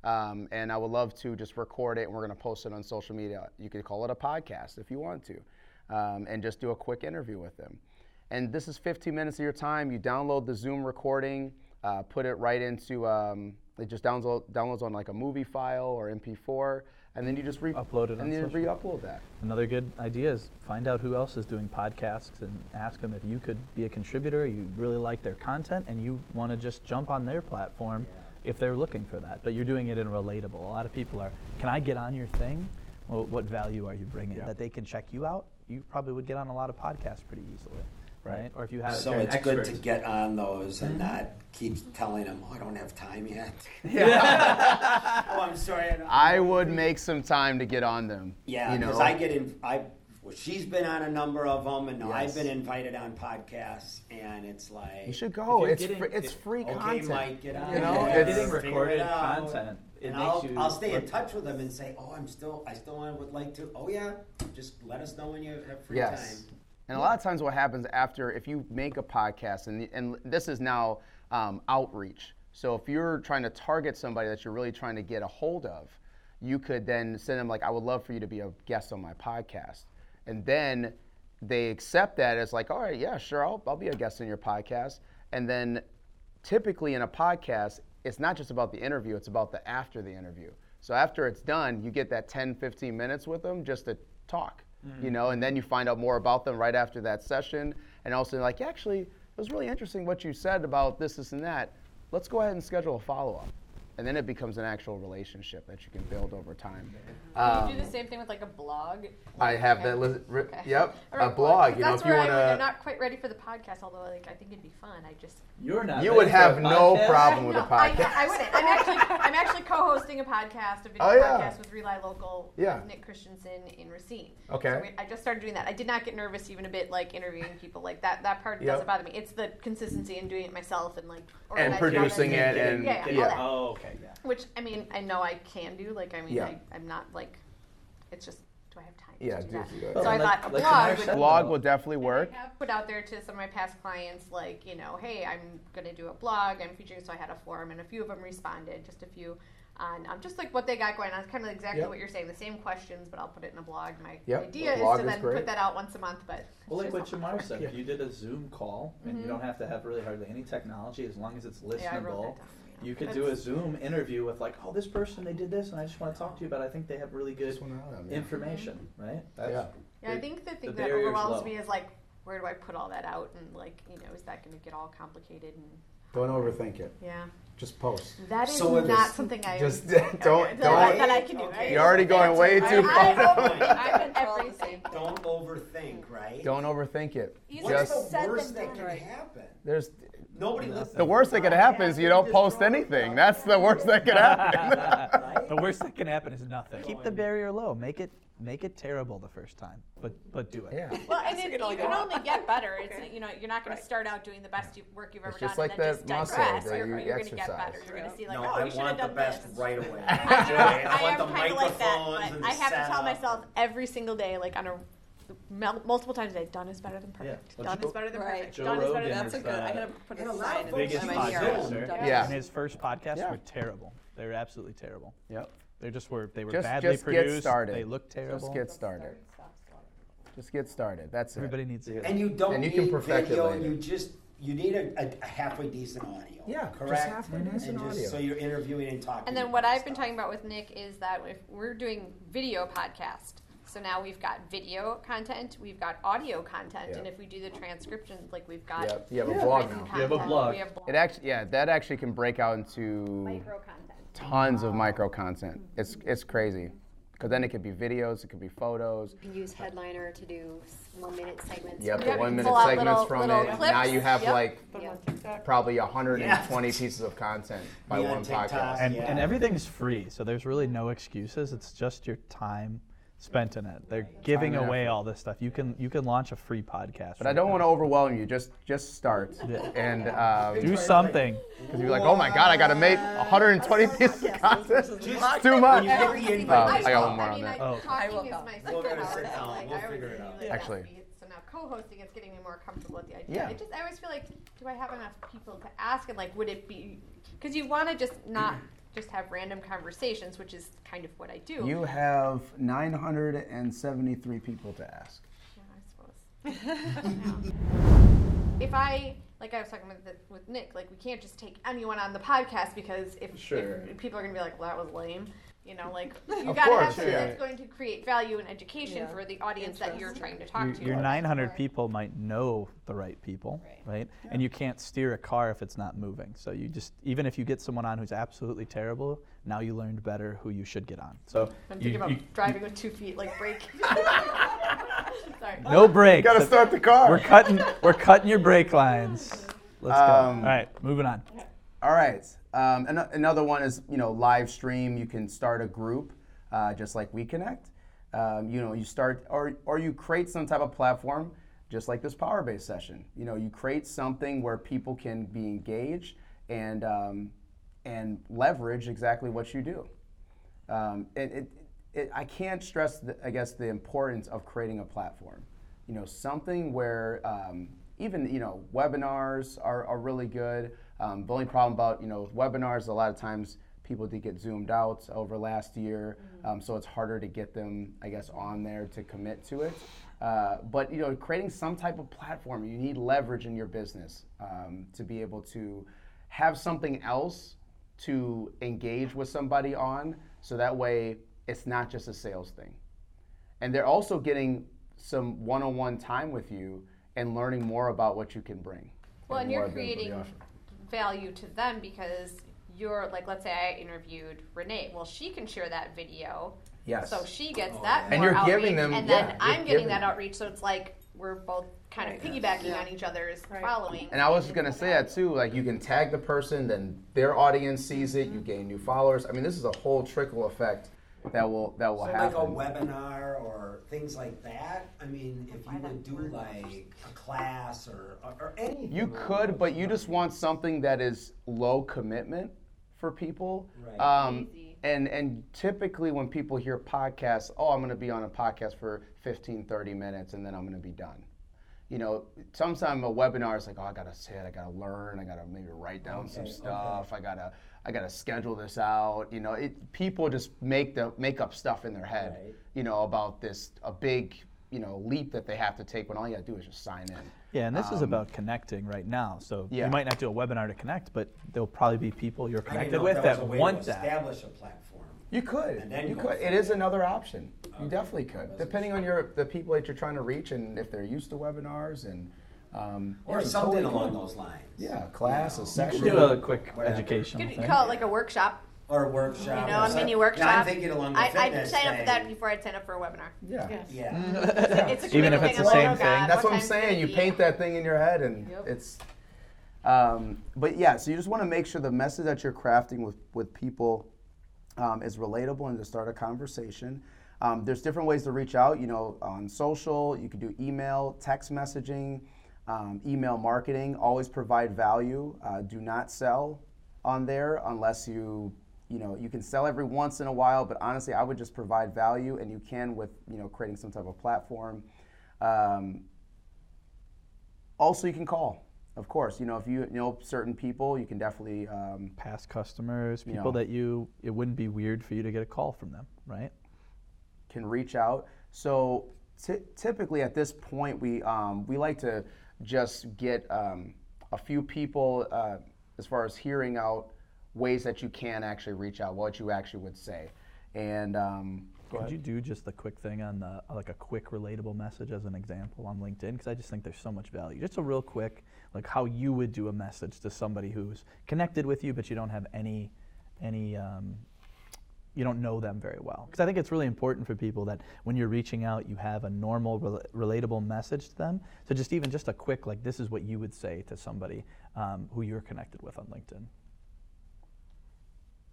um, and I would love to just record it, and we're going to post it on social media. You could call it a podcast if you want to, um, and just do a quick interview with them. And this is 15 minutes of your time. You download the Zoom recording, uh, put it right into um, it just downloads downloads on like a movie file or MP4, and then you just re- Upload it and then re-upload that. Another good idea is find out who else is doing podcasts and ask them if you could be a contributor, you really like their content, and you want to just jump on their platform if they're looking for that. But you're doing it in relatable. A lot of people are, can I get on your thing? Well, what value are you bringing? That they can check you out, you probably would get on a lot of podcasts pretty easily, right? Or if you have So you're an it's good to get on those and not keep telling them, oh, I don't have time yet. Yeah. oh, I'm sorry. I, don't- I would make some time to get on them. Yeah, you know. because I get in. I well, she's been on a number of them, and I've been invited on podcasts, and it's like you should go. you're It's getting- free, it's free okay, content. Mike, get on. You know, it. You're it's- getting Figure it recorded content, it and I'll, you I'll stay in touch with them and say, oh, I'm still, I still would like to. Oh yeah, just let us know when you have free Yes. time. And a lot of times, what happens after, if you make a podcast, and, and this is now um, outreach. So if you're trying to target somebody that you're really trying to get a hold of, you could then send them like, I would love for you to be a guest on my podcast, and then they accept that as like, all right, yeah, sure, I'll, I'll be a guest on your podcast, and then typically in a podcast, it's not just about the interview, it's about the after the interview. So after it's done, you get that 10, 15 minutes with them just to talk, you mm. know, and then you find out more about them right after that session. And also, like, actually, it was really interesting what you said about this, this, and that. Let's go ahead and schedule a follow up. And then it becomes an actual relationship that you can build over time. Do you do the same thing with like a blog? I have Okay. that. Li- ri- Okay. Yep, Or a blog. You know, that's if you where want I would, I'm not quite ready for the podcast, although like I think it'd be fun. I just You're not. you would have no podcast? problem with a No, I, podcast. I wouldn't. I'm actually I'm actually co-hosting a podcast, a video Oh, yeah. podcast with Rely Local Yeah. with Nick Christensen in Racine. Okay. So we, I just started doing that. I did not get nervous even a bit, like interviewing people. Like that that part Yep. doesn't bother me. It's the consistency in doing it myself and like And organizing producing it that. and- yeah, yeah, yeah. all that. Oh, okay. Yeah. Which I mean, I know I can do. Like I mean, Yeah. I, I'm not like it's just do I have time Yeah, to do do- that? do that. So Well, I like- thought a like blog Tamara would blog though. will definitely work. I have put out there to some of my past clients, like, you know, hey, I'm going to do a blog. I'm featuring, so I had a forum, and a few of them responded, just a few, on um, just like what they got going on. It's kind of exactly Yep. what you're saying, the same questions, but I'll put it in a blog. My Yep, idea the is to is then great. put that out once a month, but. Well, like what just not said, Yeah. if you did a Zoom call and you don't have to have really hardly any technology, as long as it's Mm-hmm. Yeah, I wrote listenable, that down. Yeah. you could do a Zoom interview with like, oh, this person they did this, and I just want to talk to you about. it. I think they have really good Just wanna know them, yeah. information, right? That's, Yeah. Yeah, I think the the thing that overwhelms low. me is like, where do I put all that out? And like, you know, is that going to get all complicated? And Don't overthink it. yeah, Just post. that is So not this- something I Just don't- that, don't- that I can do. Okay. Right? You're already going way too I, far. over- I've been Control everything. Don't overthink, right? Don't overthink it. You What's Just the said worst that can happen? there's Nobody listens. the worst that could happen is you don't post anything. That's the worst that could happen. The worst that can happen is nothing. Keep the barrier low. Make it make it terrible the first time, but but do it. yeah. Well, and it, it only you can only get better. It's Okay. you know you're not going Right. to start out doing the best work you've ever It's just done like and then that just muscle digress. that you're you you're going to get better. You're going to see like no, oh I you should want have the done best this. right away. I, I, I want am kind of like that, but I have to tell myself every single day, like on a mul- multiple times a day, done is better than perfect. Well, done is better than Right. perfect. Joe done is better Rogan than That's a is good. I the gotta put And a a lot sign in biggest my podcast, ear. Yeah. And his first podcasts Yeah. were terrible. They were absolutely terrible. Yep. They just were. They were Just badly just get produced. started. They looked terrible. Just get started. Just get started. That's it. Everybody needs to hear. And you don't And you need can perfect it later. You just you need a, a, a halfway decent audio. Yeah, just correct. halfway And decent just audio. So you're interviewing and talking. And then what I've been talking about with Nick is that if we're doing video podcast, so now we've got video content, we've got audio content, Yeah. and if we do the transcription, like we've got Yep, you have a blog written now. content, You have a blog. We have blog. It actually, yeah, that actually can break out into micro content. tons of micro content. Mm-hmm. It's it's crazy, because then it could be videos, it could be photos. You can use Headliner to do one minute segments. Yep, the Yeah, one minute segments little- from little it. clips. Now you have Yep. like Put 'em on probably 120 Yeah. pieces of content by Be on one TikTok. podcast. and, Yeah. and everything's free, so there's really no excuses. It's just your time spent in it. They're giving and away effort. all this stuff. You can you can launch a free podcast. But I don't want to overwhelm you. Just just start Yeah. and um, do something. Because you're like, oh my god, I got to make 120 pieces of content. It's Just- too much. When you get the invite, Um, I got one more on that. Oh. I will is We're second gonna sit down. We'll figure it out. Actually. that. So now co-hosting, it's getting me more comfortable with the idea. Yeah. I just, I always feel like, do I have enough people to ask? And like, would it be? Because you want to just not just have random conversations, which is kind of what I do. You have 973 people to ask. Yeah, I suppose. if I like I was talking with the, with Nick, like we can't just take anyone on the podcast because if, Sure. if people are gonna be like, well, that was lame. You know, like you Of gotta course, have something yeah. that's going to create value and education Yeah. for the audience that you're trying to talk Your, to. your 900 people might know the right people, right? And you can't steer a car if it's not moving. So you just even if you get someone on who's absolutely terrible, now you learned better who you should get on. So I'm you- thinking about you- driving with two feet, like brake. Sorry. no brakes. Got to start the car. We're cutting we're cutting your brake lines. Let's go. Um, All right, moving on. All right. Um, an- another one is you know live stream. You can start a group, uh, just like We Connect. Um, you know, you start or or you create some type of platform, just like this power based session. You know, you create something where people can be engaged and um, and leverage exactly what you do. Um, it, it, it, I can't stress, the, I guess, the importance of creating a platform. You know, something where um, even you know webinars are, are really good. Um, the only problem about you know with webinars, a lot of times people did get zoomed out over last year, um, so it's harder to get them, I guess, on there to commit to it. Uh, but you know, creating some type of platform, you need leverage in your business um, to be able to have something else to engage with somebody on, so that way it's not just a sales thing. And they're also getting some one-on-one time with you and learning more about what you can bring. Well, and you're of the- the creating. Value to them because you're like, let's say I interviewed Renee. Well, she can share that video, Yes. so she gets Oh, that yeah. And you're giving them- and then you're I'm getting that them. outreach. So it's like we're both kind of piggybacking Yeah. on each other's Right. following. And I was gonna say that too. Like you can tag the person, then their audience sees it. You mm-hmm. gain new followers. I mean, this is a whole trickle effect that will that will So like a webinar or things like that. I mean, if you would do like a class or or, or anything. You could, but you just want something that is low commitment for people. Right. Um, and and typically when people hear podcasts, oh, I'm going to be on a podcast for 15, 30 minutes, and then I'm going to be done. You know, sometimes a webinar is like, oh, I got to sit, I got to learn, I got to maybe write down some Okay, okay. stuff, I got to. I gotta schedule this out. You know, it, people just make the make up stuff in their head. Right. You know about this a big you know leap that they have to take when all you gotta do is just sign in. Yeah, and this is Um, about connecting right now. So Yeah. you might not do a webinar to connect, but there'll probably be people you're connected with that, that was a way want to that. establish a platform. You could. And then you could. It is there. another option. You definitely could, depending on your the people that you're trying to reach and if they're used to webinars and. Um, Or yeah, something totally along could. those lines. Yeah, class, a You know, section. Do a quick Whatever. educational Could thing. call it like a workshop. Or a workshop. You know, a some- mini No, workshop. I'm thinking along the I, I'd sign up for that before I'd sign up for a webinar. Yeah. Yeah. It's a Even if it's the same oh, thing. God, That's what I'm time's it gonna saying. You paint that thing in your head, and Yep. it's. Um, but yeah, so you just want to make sure the message that you're crafting with with people um, is relatable and to start a conversation. Um, there's different ways to reach out. You know, on social, you can do email, text messaging, um, email marketing. Always provide value. Uh, do not sell on there unless you you know you can sell every once in a while but honestly i would just provide value and you can with you know creating some type of platform um, also you can call of course you know if you know certain people you can definitely um, Past customers, You people know. that you, it wouldn't be weird for you to get a call from them, right? can reach out. So ty- typically at this point, we um, we like to just get um, a few people uh, as far as hearing out ways that you can actually reach out, what you actually would say, and um, Could you do just the quick thing on the, like a quick relatable message as an example on LinkedIn? Because I just think there's so much value. Just a real quick, like how you would do a message to somebody who's connected with you, but you don't have any, any, um, you don't know them very well. Because I think it's really important for people that when you're reaching out, you have a normal, rel- relatable message to them. So just even just a quick, like this is what you would say to somebody um, who you're connected with on LinkedIn.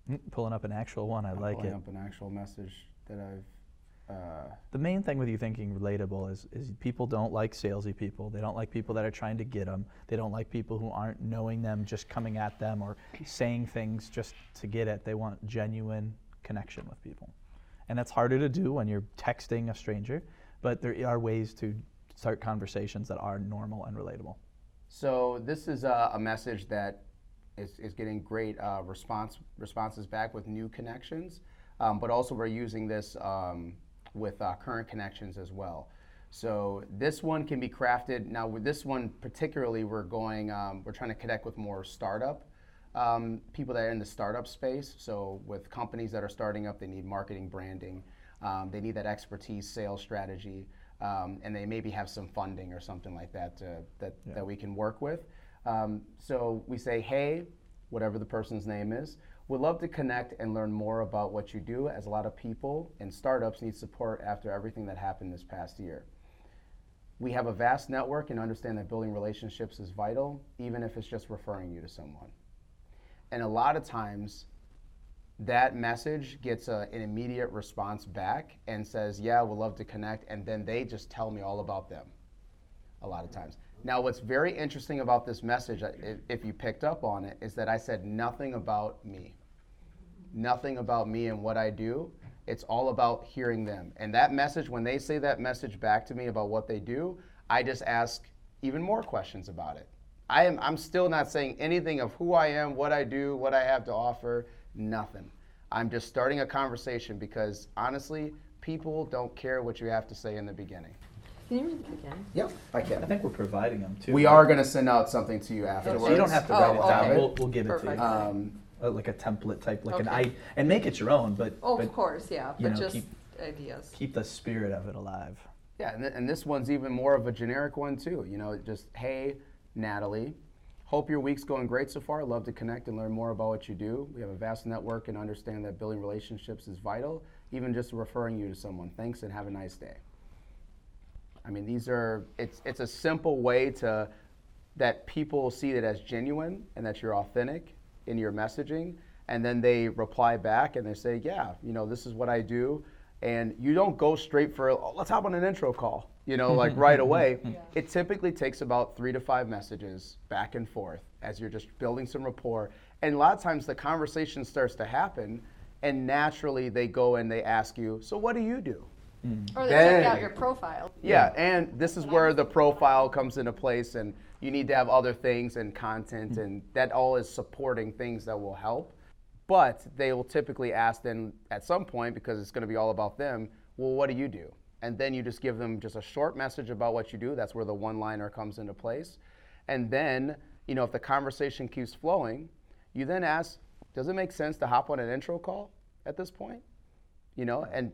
Mm, Pulling up an actual one, I I'm like pulling it. up an actual message that I've. Uh, The main thing with you thinking relatable is, is people don't like salesy people. They don't like people that are trying to get them. They don't like people who aren't knowing them, just coming at them or saying things just to get it. They want genuine connection with people. And that's harder to do when you're texting a stranger, but there are ways to start conversations that are normal and relatable. So this is a, a message that is, is getting great uh, response responses back with new connections, um, but also we're using this um, with uh, current connections as well. So this one can be crafted. Now with this one particularly, we're going um, we're trying to connect with more startup um, people that are in the startup space. So with companies that are starting up, they need marketing, branding, um, they need that expertise, sales strategy, um, and they maybe have some funding or something like that to, that that we can work with. Um, so we say, hey, whatever the person's name is, we'd love to connect and learn more about what you do. As a lot of people and startups need support after everything that happened this past year. We have a vast network and understand that building relationships is vital, even if it's just referring you to someone. And a lot of times, that message gets a, an immediate response back and says, Yeah, we'd love to connect. And then they just tell me all about them a lot of times. Now, what's very interesting about this message, uh, if, if you picked up on it, is that I said nothing about me. Nothing about me and what I do. It's all about hearing them. And that message, when they say that message back to me about what they do, I just ask even more questions about it. I am, I'm still not saying anything of who I am, what I do, what I have to offer, nothing. I'm just starting a conversation because honestly, people don't care what you have to say in the beginning. Can you read it again? Yep, I can. I can. think we're providing them too. We are going to send out something to you afterwards. So you don't have to Oh, write it down. okay. We'll, we'll give it Perfect. to you. Um, Uh, like a template type, like an Okay. I, and make it your own, but, Oh, but of course, yeah, you but know, just keep- ideas. keep the spirit of it alive. Yeah, and, th- and this one's even more of a generic one too. You know, just hey, Natalie, hope your week's going great so far. Love to connect and learn more about what you do. We have a vast network and understand that building relationships is vital. Even just referring you to someone. Thanks and have a nice day. I mean, these are it's it's a simple way to that people see it as genuine and that you're authentic in your messaging and then they reply back and they say, "Yeah, you know, this is what I do." And you don't go straight for, oh, "Let's hop on an intro call." You know, like mm-hmm, right mm-hmm, away. Mm-hmm. It typically takes about 3 to 5 messages back and forth as you're just building some rapport. And a lot of times the conversation starts to happen and naturally they go and they ask you, "So what do you do?" Mm. Or they check out your profile. Yeah, and this is where the profile comes into place, and you need to have other things and content, mm. and that all is supporting things that will help. But they will typically ask then at some point, because it's going to be all about them, well, what do you do? And then you just give them just a short message about what you do. That's where the one liner comes into place. And then, you know, if the conversation keeps flowing, you then ask, does it make sense to hop on an intro call at this point? you know and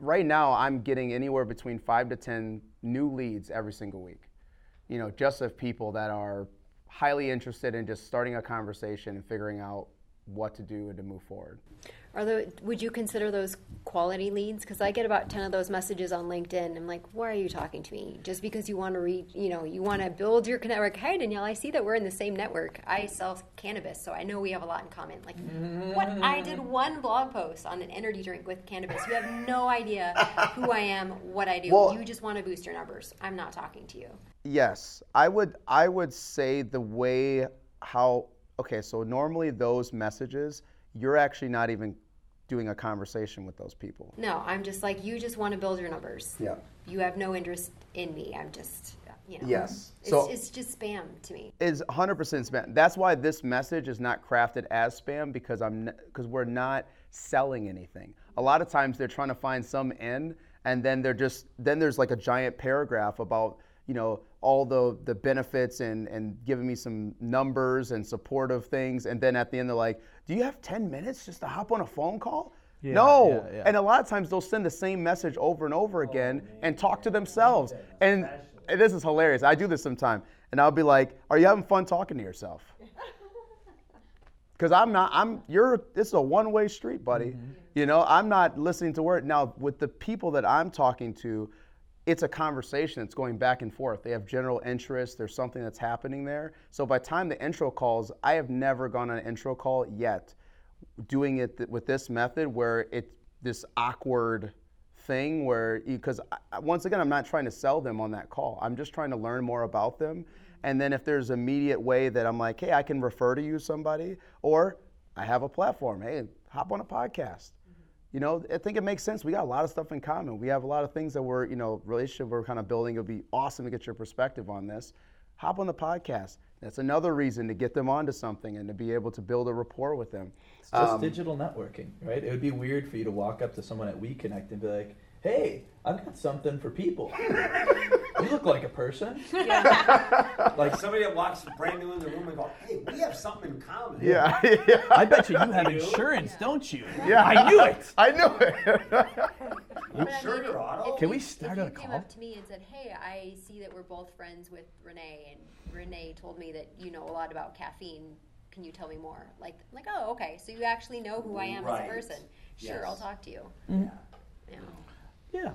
right now i'm getting anywhere between five to ten new leads every single week you know just of people that are highly interested in just starting a conversation and figuring out what to do and to move forward Are the, would you consider those quality leads? Because I get about 10 of those messages on LinkedIn. I'm like, why are you talking to me? Just because you want to read, you know, you want to build your network. Hi, Danielle, I see that we're in the same network. I sell cannabis, so I know we have a lot in common. Like, what? I did one blog post on an energy drink with cannabis. You have no idea who I am, what I do. Well- you just want to boost your numbers. I'm not talking to you. Yes, I would. I would say the way how. Okay, so normally those messages, you're actually not even doing a conversation with those people. No, I'm just like, you just want to build your numbers. Yeah. You have no interest in me. I'm just, you know. Yes. It's, So- it's just spam to me. is 100% spam. That's why this message is not crafted as spam because I'm because we're not selling anything. A lot of times they're trying to find some end and then they're just then there's like a giant paragraph about, you know, all the the benefits and and giving me some numbers and supportive things and then at the end they're like, "Do you have 10 minutes just to hop on a phone call?" Yeah, no. yeah, yeah. And a lot of times they'll send the same message over and over again and talk to themselves. And, and this is hilarious. I do this sometime. And I'll be like, Are you having fun talking to yourself? Because I'm not, I'm, you're, this is a one way street, buddy. You know, I'm not listening to word. Now, with the people that I'm talking to, it's a conversation that's going back and forth. They have general interest. There's something that's happening there. So by the time the intro calls, I have never gone on an intro call yet doing it th- with this method where it's this awkward thing where because once again i'm not trying to sell them on that call i'm just trying to learn more about them and then if there's immediate way that i'm like hey i can refer to you somebody or i have a platform hey hop on a podcast you know i think it makes sense. We got a lot of stuff in common. We have a lot of things that we're you know relationship we're kind of building. It would be awesome to get your perspective on this. Hop on the podcast. That's another reason to get them onto something and to be able to build a rapport with them. It's just Um, digital networking, right? It would be weird for you to walk up to someone at WeConnect and be like, "Hey, I've got something for people. you look like a person." Like somebody that walks brand new in the room and go, "Hey, we have something in common." yeah yeah I bet you you have insurance, don't you? Yeah, I knew it. I knew it. But I sure mean, your if- auto? Can we start if a you came up to me and said, "Hey, I see that we're both friends with Renee, and Renee told me that you know a lot about caffeine. Can you tell me more?" Like, I'm like, oh, okay. So you actually know who I am Right. as a person. Sure, Yes. I'll talk to you. Mm-hmm. Yeah. Yeah.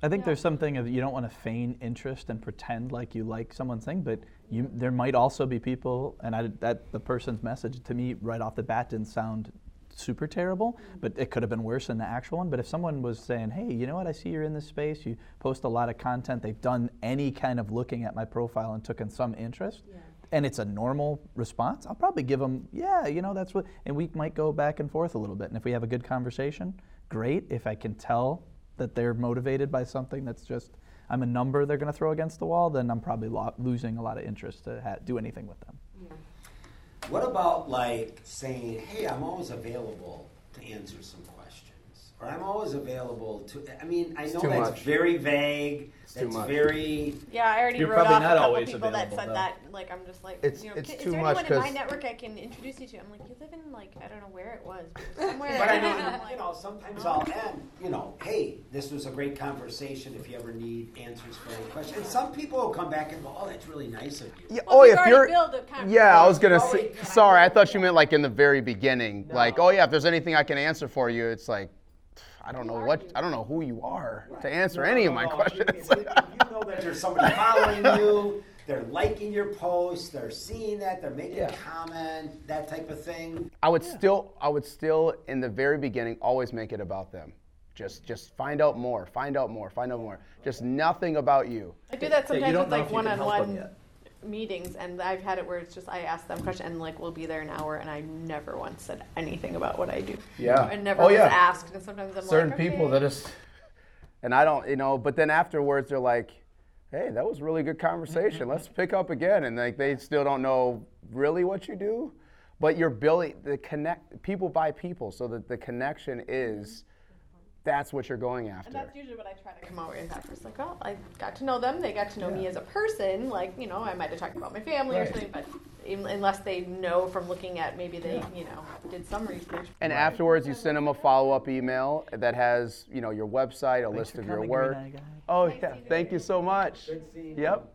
I think there's something of you don't want to feign interest and pretend like you like someone's thing, but you there might also be people, and I, that the person's message to me right off the bat didn't sound super terrible, mm-hmm. but it could have been worse than the actual one. But if someone was saying, "Hey, you know what? I see you're in this space. You post a lot of content. They've done any kind of looking at my profile and took in some interest." And it's a normal response. I'll probably give them, yeah, you know, that's what, and we might go back and forth a little bit. And if we have a good conversation, great. If I can tell that they're motivated by something that's just, I'm a number they're going to throw against the wall, then I'm probably lo- losing a lot of interest to ha- do anything with them. What about like saying, "Hey, I'm always available to answer some questions," or "I'm always available to"? I mean, I know too that's much. very vague. too that's much. very. Yeah, I already You're wrote probably off not a couple always people that available, said though. that. Like, I'm just like, It's- you know, it's "Ki- is too there much anyone in my 'cause- network I can introduce you to? I'm like, you live in like I don't know where it was, but somewhere. But I know, like, you know, sometimes I'll end, you know, hey, this was a great conversation. If you ever need answers for any questions, and some people will come back and go, "Oh, that's really nice of you." Yeah, Well, oh, we've if already you're. built a conversation. Yeah, I was gonna Oh, say. wait, can I- Sorry, I thought you meant like in the very beginning. Like, No. oh yeah, if there's anything I can answer for you, it's like, I don't know what, you? I don't know who you are to answer No, any no, of my no, questions. If, if you know that there's somebody following you, they're liking your posts, they're seeing that, they're making Yeah. a comment, that type of thing. I would still, I would still, in the very beginning, always make it about them. Just, just find out more, find out more, find out more. Just nothing about you. I do that sometimes don't with know like if you can help them one-on-one yet. meetings, and I've had it where it's just I ask them questions, and like we'll be there an hour, and I never once said anything about what I do. Yeah. And never Oh, was yeah. asked, and sometimes I'm Certain like, people okay. that just, and I don't, you know, but then afterwards they're like, hey, that was a really good conversation. Mm-hmm. Let's pick up again. And like they still don't know really what you do, but you're building the connect. People buy people, so that the connection is, that's what you're going after. And that's usually what I try to come out with after. It's like, oh, I got to know them. They got to know me as a person. Like, you know, I might have talked about my family or something, but even, unless they know from looking at maybe they, you know, did some research. And afterwards, you send them a follow-up email that has, you know, your website, a Thanks list of your work. Green Eye Guy. Oh Nice yeah, you. thank you so much. Good seeing you. Yep.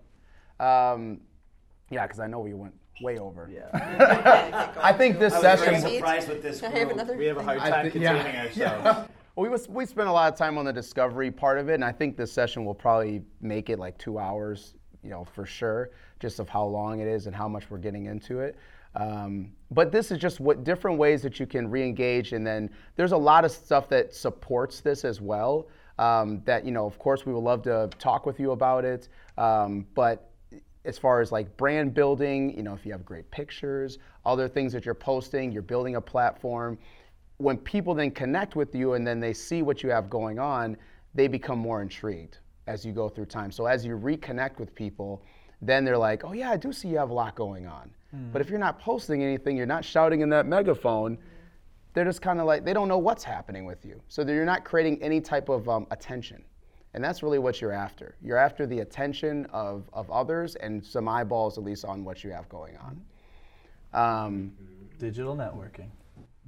Um, yeah, because I know we went way over. Yeah. I think this I was session. very surprised with this I group. have another. We have a hard I time thi- yeah. containing ourselves. Well, we, was, we spent a lot of time on the discovery part of it, and I think this session will probably make it like two hours, you know, for sure, just of how long it is and how much we're getting into it. Um, but this is just what different ways that you can re-engage, and then there's a lot of stuff that supports this as well. Um, that you know, of course, we would love to talk with you about it, um, but as far as like brand building, you know, if you have great pictures, other things that you're posting, you're building a platform. When people then connect with you and then they see what you have going on, they become more intrigued as you go through time. So as you reconnect with people, then they're like, oh yeah, I do see you have a lot going on. But if you're not posting anything, you're not shouting in that megaphone, they're just kind of like, they don't know what's happening with you. So you're not creating any type of um, attention. And that's really what you're after. You're after the attention of, of others and some eyeballs, at least, on what you have going on. Um, Digital networking.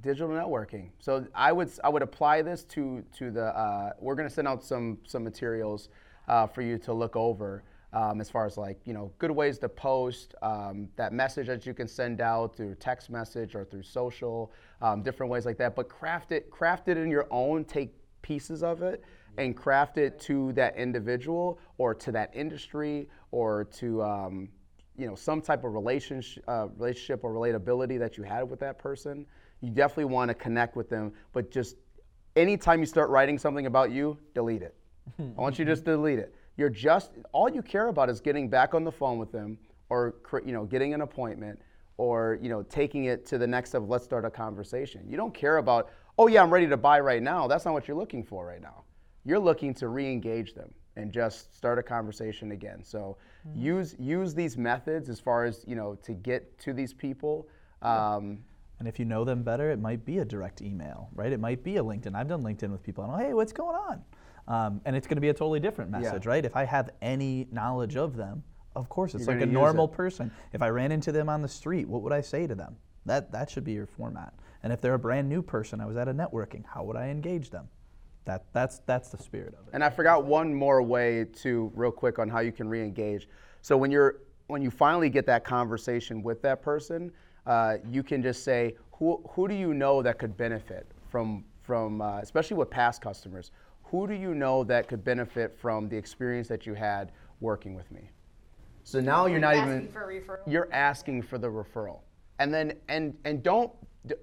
Digital networking. So I would I would apply this to to the. Uh, we're going to send out some some materials uh, for you to look over. Um, as far as like you know, good ways to post um, that message that you can send out through text message or through social, um, different ways like that. But craft it, craft it in your own. Take pieces of it and craft it to that individual or to that industry or to um, you know some type of relationship, uh, relationship or relatability that you had with that person. You definitely want to connect with them, but just anytime you start writing something about you, delete it. I want you to just delete it. You're just all you care about is getting back on the phone with them, or you know, getting an appointment, or you know, taking it to the next step. Let's start a conversation. You don't care about, oh yeah, I'm ready to buy right now. That's not what you're looking for right now. You're looking to re-engage them and just start a conversation again. So use use these methods as far as you know to get to these people. Um, And if you know them better, it might be a direct email, right? It might be a LinkedIn. I've done LinkedIn with people. I know, hey, what's going on? Um, and it's going to be a totally different Yeah. message, right? If I have any knowledge of them, of course, it's You're like a normal person. If I ran into them on the street, what would I say to them? That that should be your format. And if they're a brand new person, I was at a networking, how would I engage them? That that's that's the spirit of it. And I forgot one more way to real quick on how you can re-engage. So when you're when you finally get that conversation with that person, uh, you can just say, who who do you know that could benefit from from uh, especially with past customers? Who do you know that could benefit from the experience that you had working with me? So now you're not Asking even for a referral. you're asking for the referral and then and and don't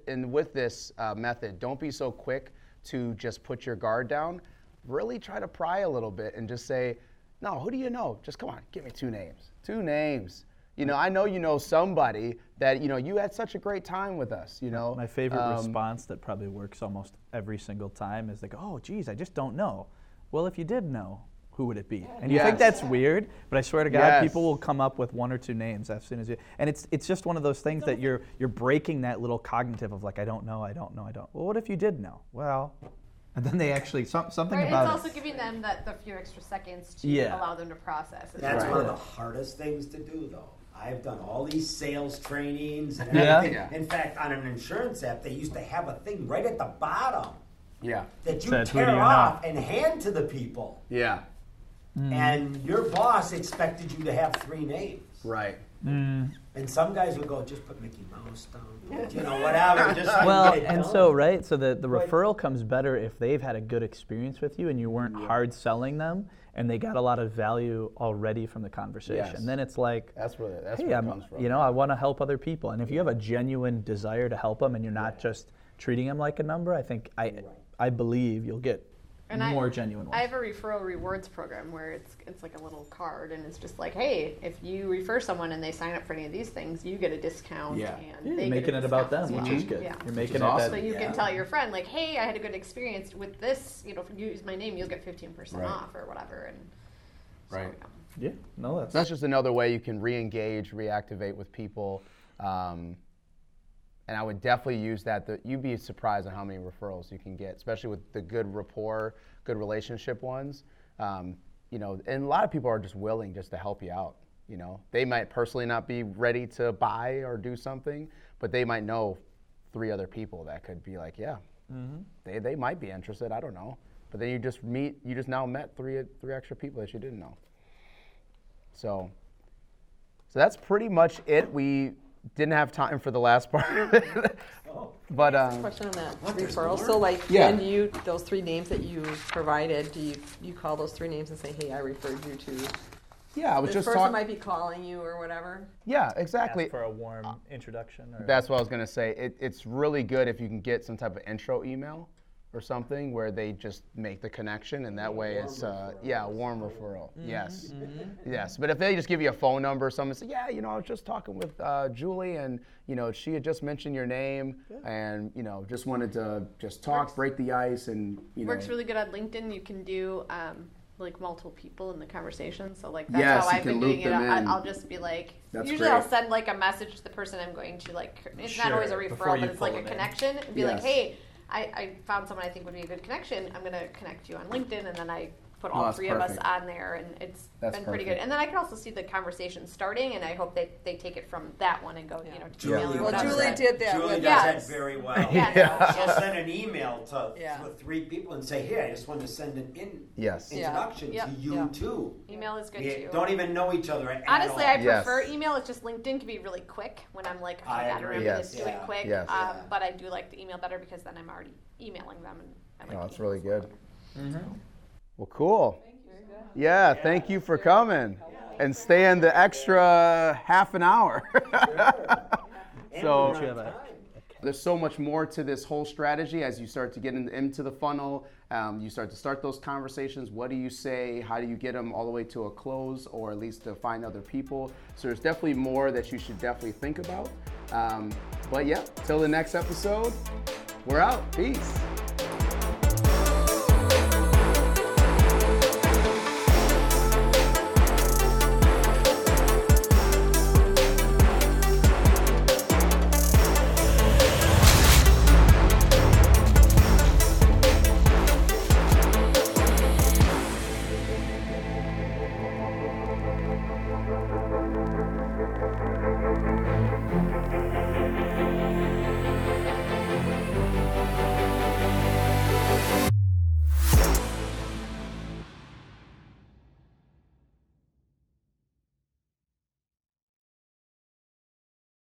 and with this uh, method, don't be so quick to just put your guard down. Really try to pry a little bit and just say, no, who do you know? Just come on, give me two names. Two names. You know, I know you know somebody that you know you had such a great time with us. You know, My favorite Um, response that probably works almost every single time is like, "Oh, geez, I just don't know." Well, if you did know, who would it be? And you think that's weird, but I swear to God, Yes. people will come up with one or two names as soon as you. And it's it's just one of those things that you're you're breaking that little cognitive of like, I don't know, I don't know, I don't. Well, what if you did know? Well, and then they actually some, something Right, about it's it. also giving them that the few extra seconds to Yeah. allow them to process. as That's well. one of the hardest things to do, though. I've done all these sales trainings and Yeah. everything. Yeah. In fact, on an insurance app, they used to have a thing right at the bottom yeah, that you Said, "Who tear you know?" off and hand to the people. yeah, hmm. And your boss expected you to have three names. right. Hmm. And some guys would go, just put Mickey Mouse down, you know, whatever. Just so I well, get it and done." so right, so the, the referral comes better if they've had a good experience with you and you weren't hard selling them and they got a lot of value already from the conversation. Yes. Then it's like, That's where that's hey, where I'm, comes from. you know, I want to help other people. And if you have a genuine desire to help them and you're not just treating them like a number, I think I, I believe you'll get And I- more genuine ones. I have a referral rewards program where it's it's like a little card, and it's just like, hey, if you refer someone and they sign up for any of these things, you get a discount. Yeah. and Yeah, they you're making it about them, as which is good. Yeah. You're making it awesome. So that. you Yeah. can tell your friend, like, hey, I had a good experience with this. You know, if you use my name, you'll get fifteen percent Right. off or whatever. And so, Right. yeah. Yeah, no, that's. That's just another way you can re-engage, reactivate with people. Um, and I would definitely use that. The, you'd be surprised at how many referrals you can get, especially with the good rapport, good relationship ones. Um, you know, and a lot of people are just willing just to help you out. You know, they might personally not be ready to buy or do something, but they might know three other people that could be like, yeah, they, they might be interested. I don't know. But then you just meet, you just now met three three extra people that you didn't know. So, so that's pretty much it. We didn't have time for the last part of it, but um, Question on that What, referral. So, like, Yeah. when you those three names that you provided, do you you call those three names and say, "Hey, I referred you to yeah, I was this just person"? talking. Might be calling you or whatever. Yeah, exactly. Ask for a warm introduction. Or That's what I was gonna say. It, it's really good if you can get some type of intro email or something where they just make the connection, and that way it's uh, yeah, a warm referral. Yes, yes. But if they just give you a phone number or something, say, yeah, you know, I was just talking with uh, Julie, and you know, she had just mentioned your name, and you know, just wanted to just talk, break the ice, and you know. Works really good on LinkedIn. You can do um, like multiple people in the conversation. So like that's Yes, how I've been doing it. I, in. I'll just be like, That's usually I'll send like a message to the person I'm going to like. It's not always a Sure, before referral, but it's like a in. connection, and be like, hey, I, I found someone I think would be a good connection. I'm gonna connect you on LinkedIn, and then I put all that's three of us on there, and it's That's been pretty perfect. good. And then I can also see the conversation starting, and I hope they, they take it from that one and go, you know, to Julie email or Well, Well, whatever. Julie did that. Julie with does Yes. that very well. Yeah. She'll send an email to, Yeah. to three people and say, "Here, I just wanted to send an in, Yes. Yeah. introduction Yep. to you Yeah. too." Email is good We too. don't even know each other at Honestly, all. I Yes. prefer email. It's just LinkedIn can be really quick when I'm like, oh, I I gotta agree. remember Yes. this, do it Yeah. quick. Yes. Um, Yeah. but I do like the email better because then I'm already emailing them. And I like Oh, that's emails really a lot good. Better. Well, cool. Yeah, thank you for coming and staying the extra half an hour. So- we're You on have a- time. There's so much more to this whole strategy as you start to get in, into the funnel. Um, you start to start those conversations. What do you say? How do you get them all the way to a close, or at least to find other people? So there's definitely more that you should definitely think about. Um, but yeah, till the next episode, we're out. Peace.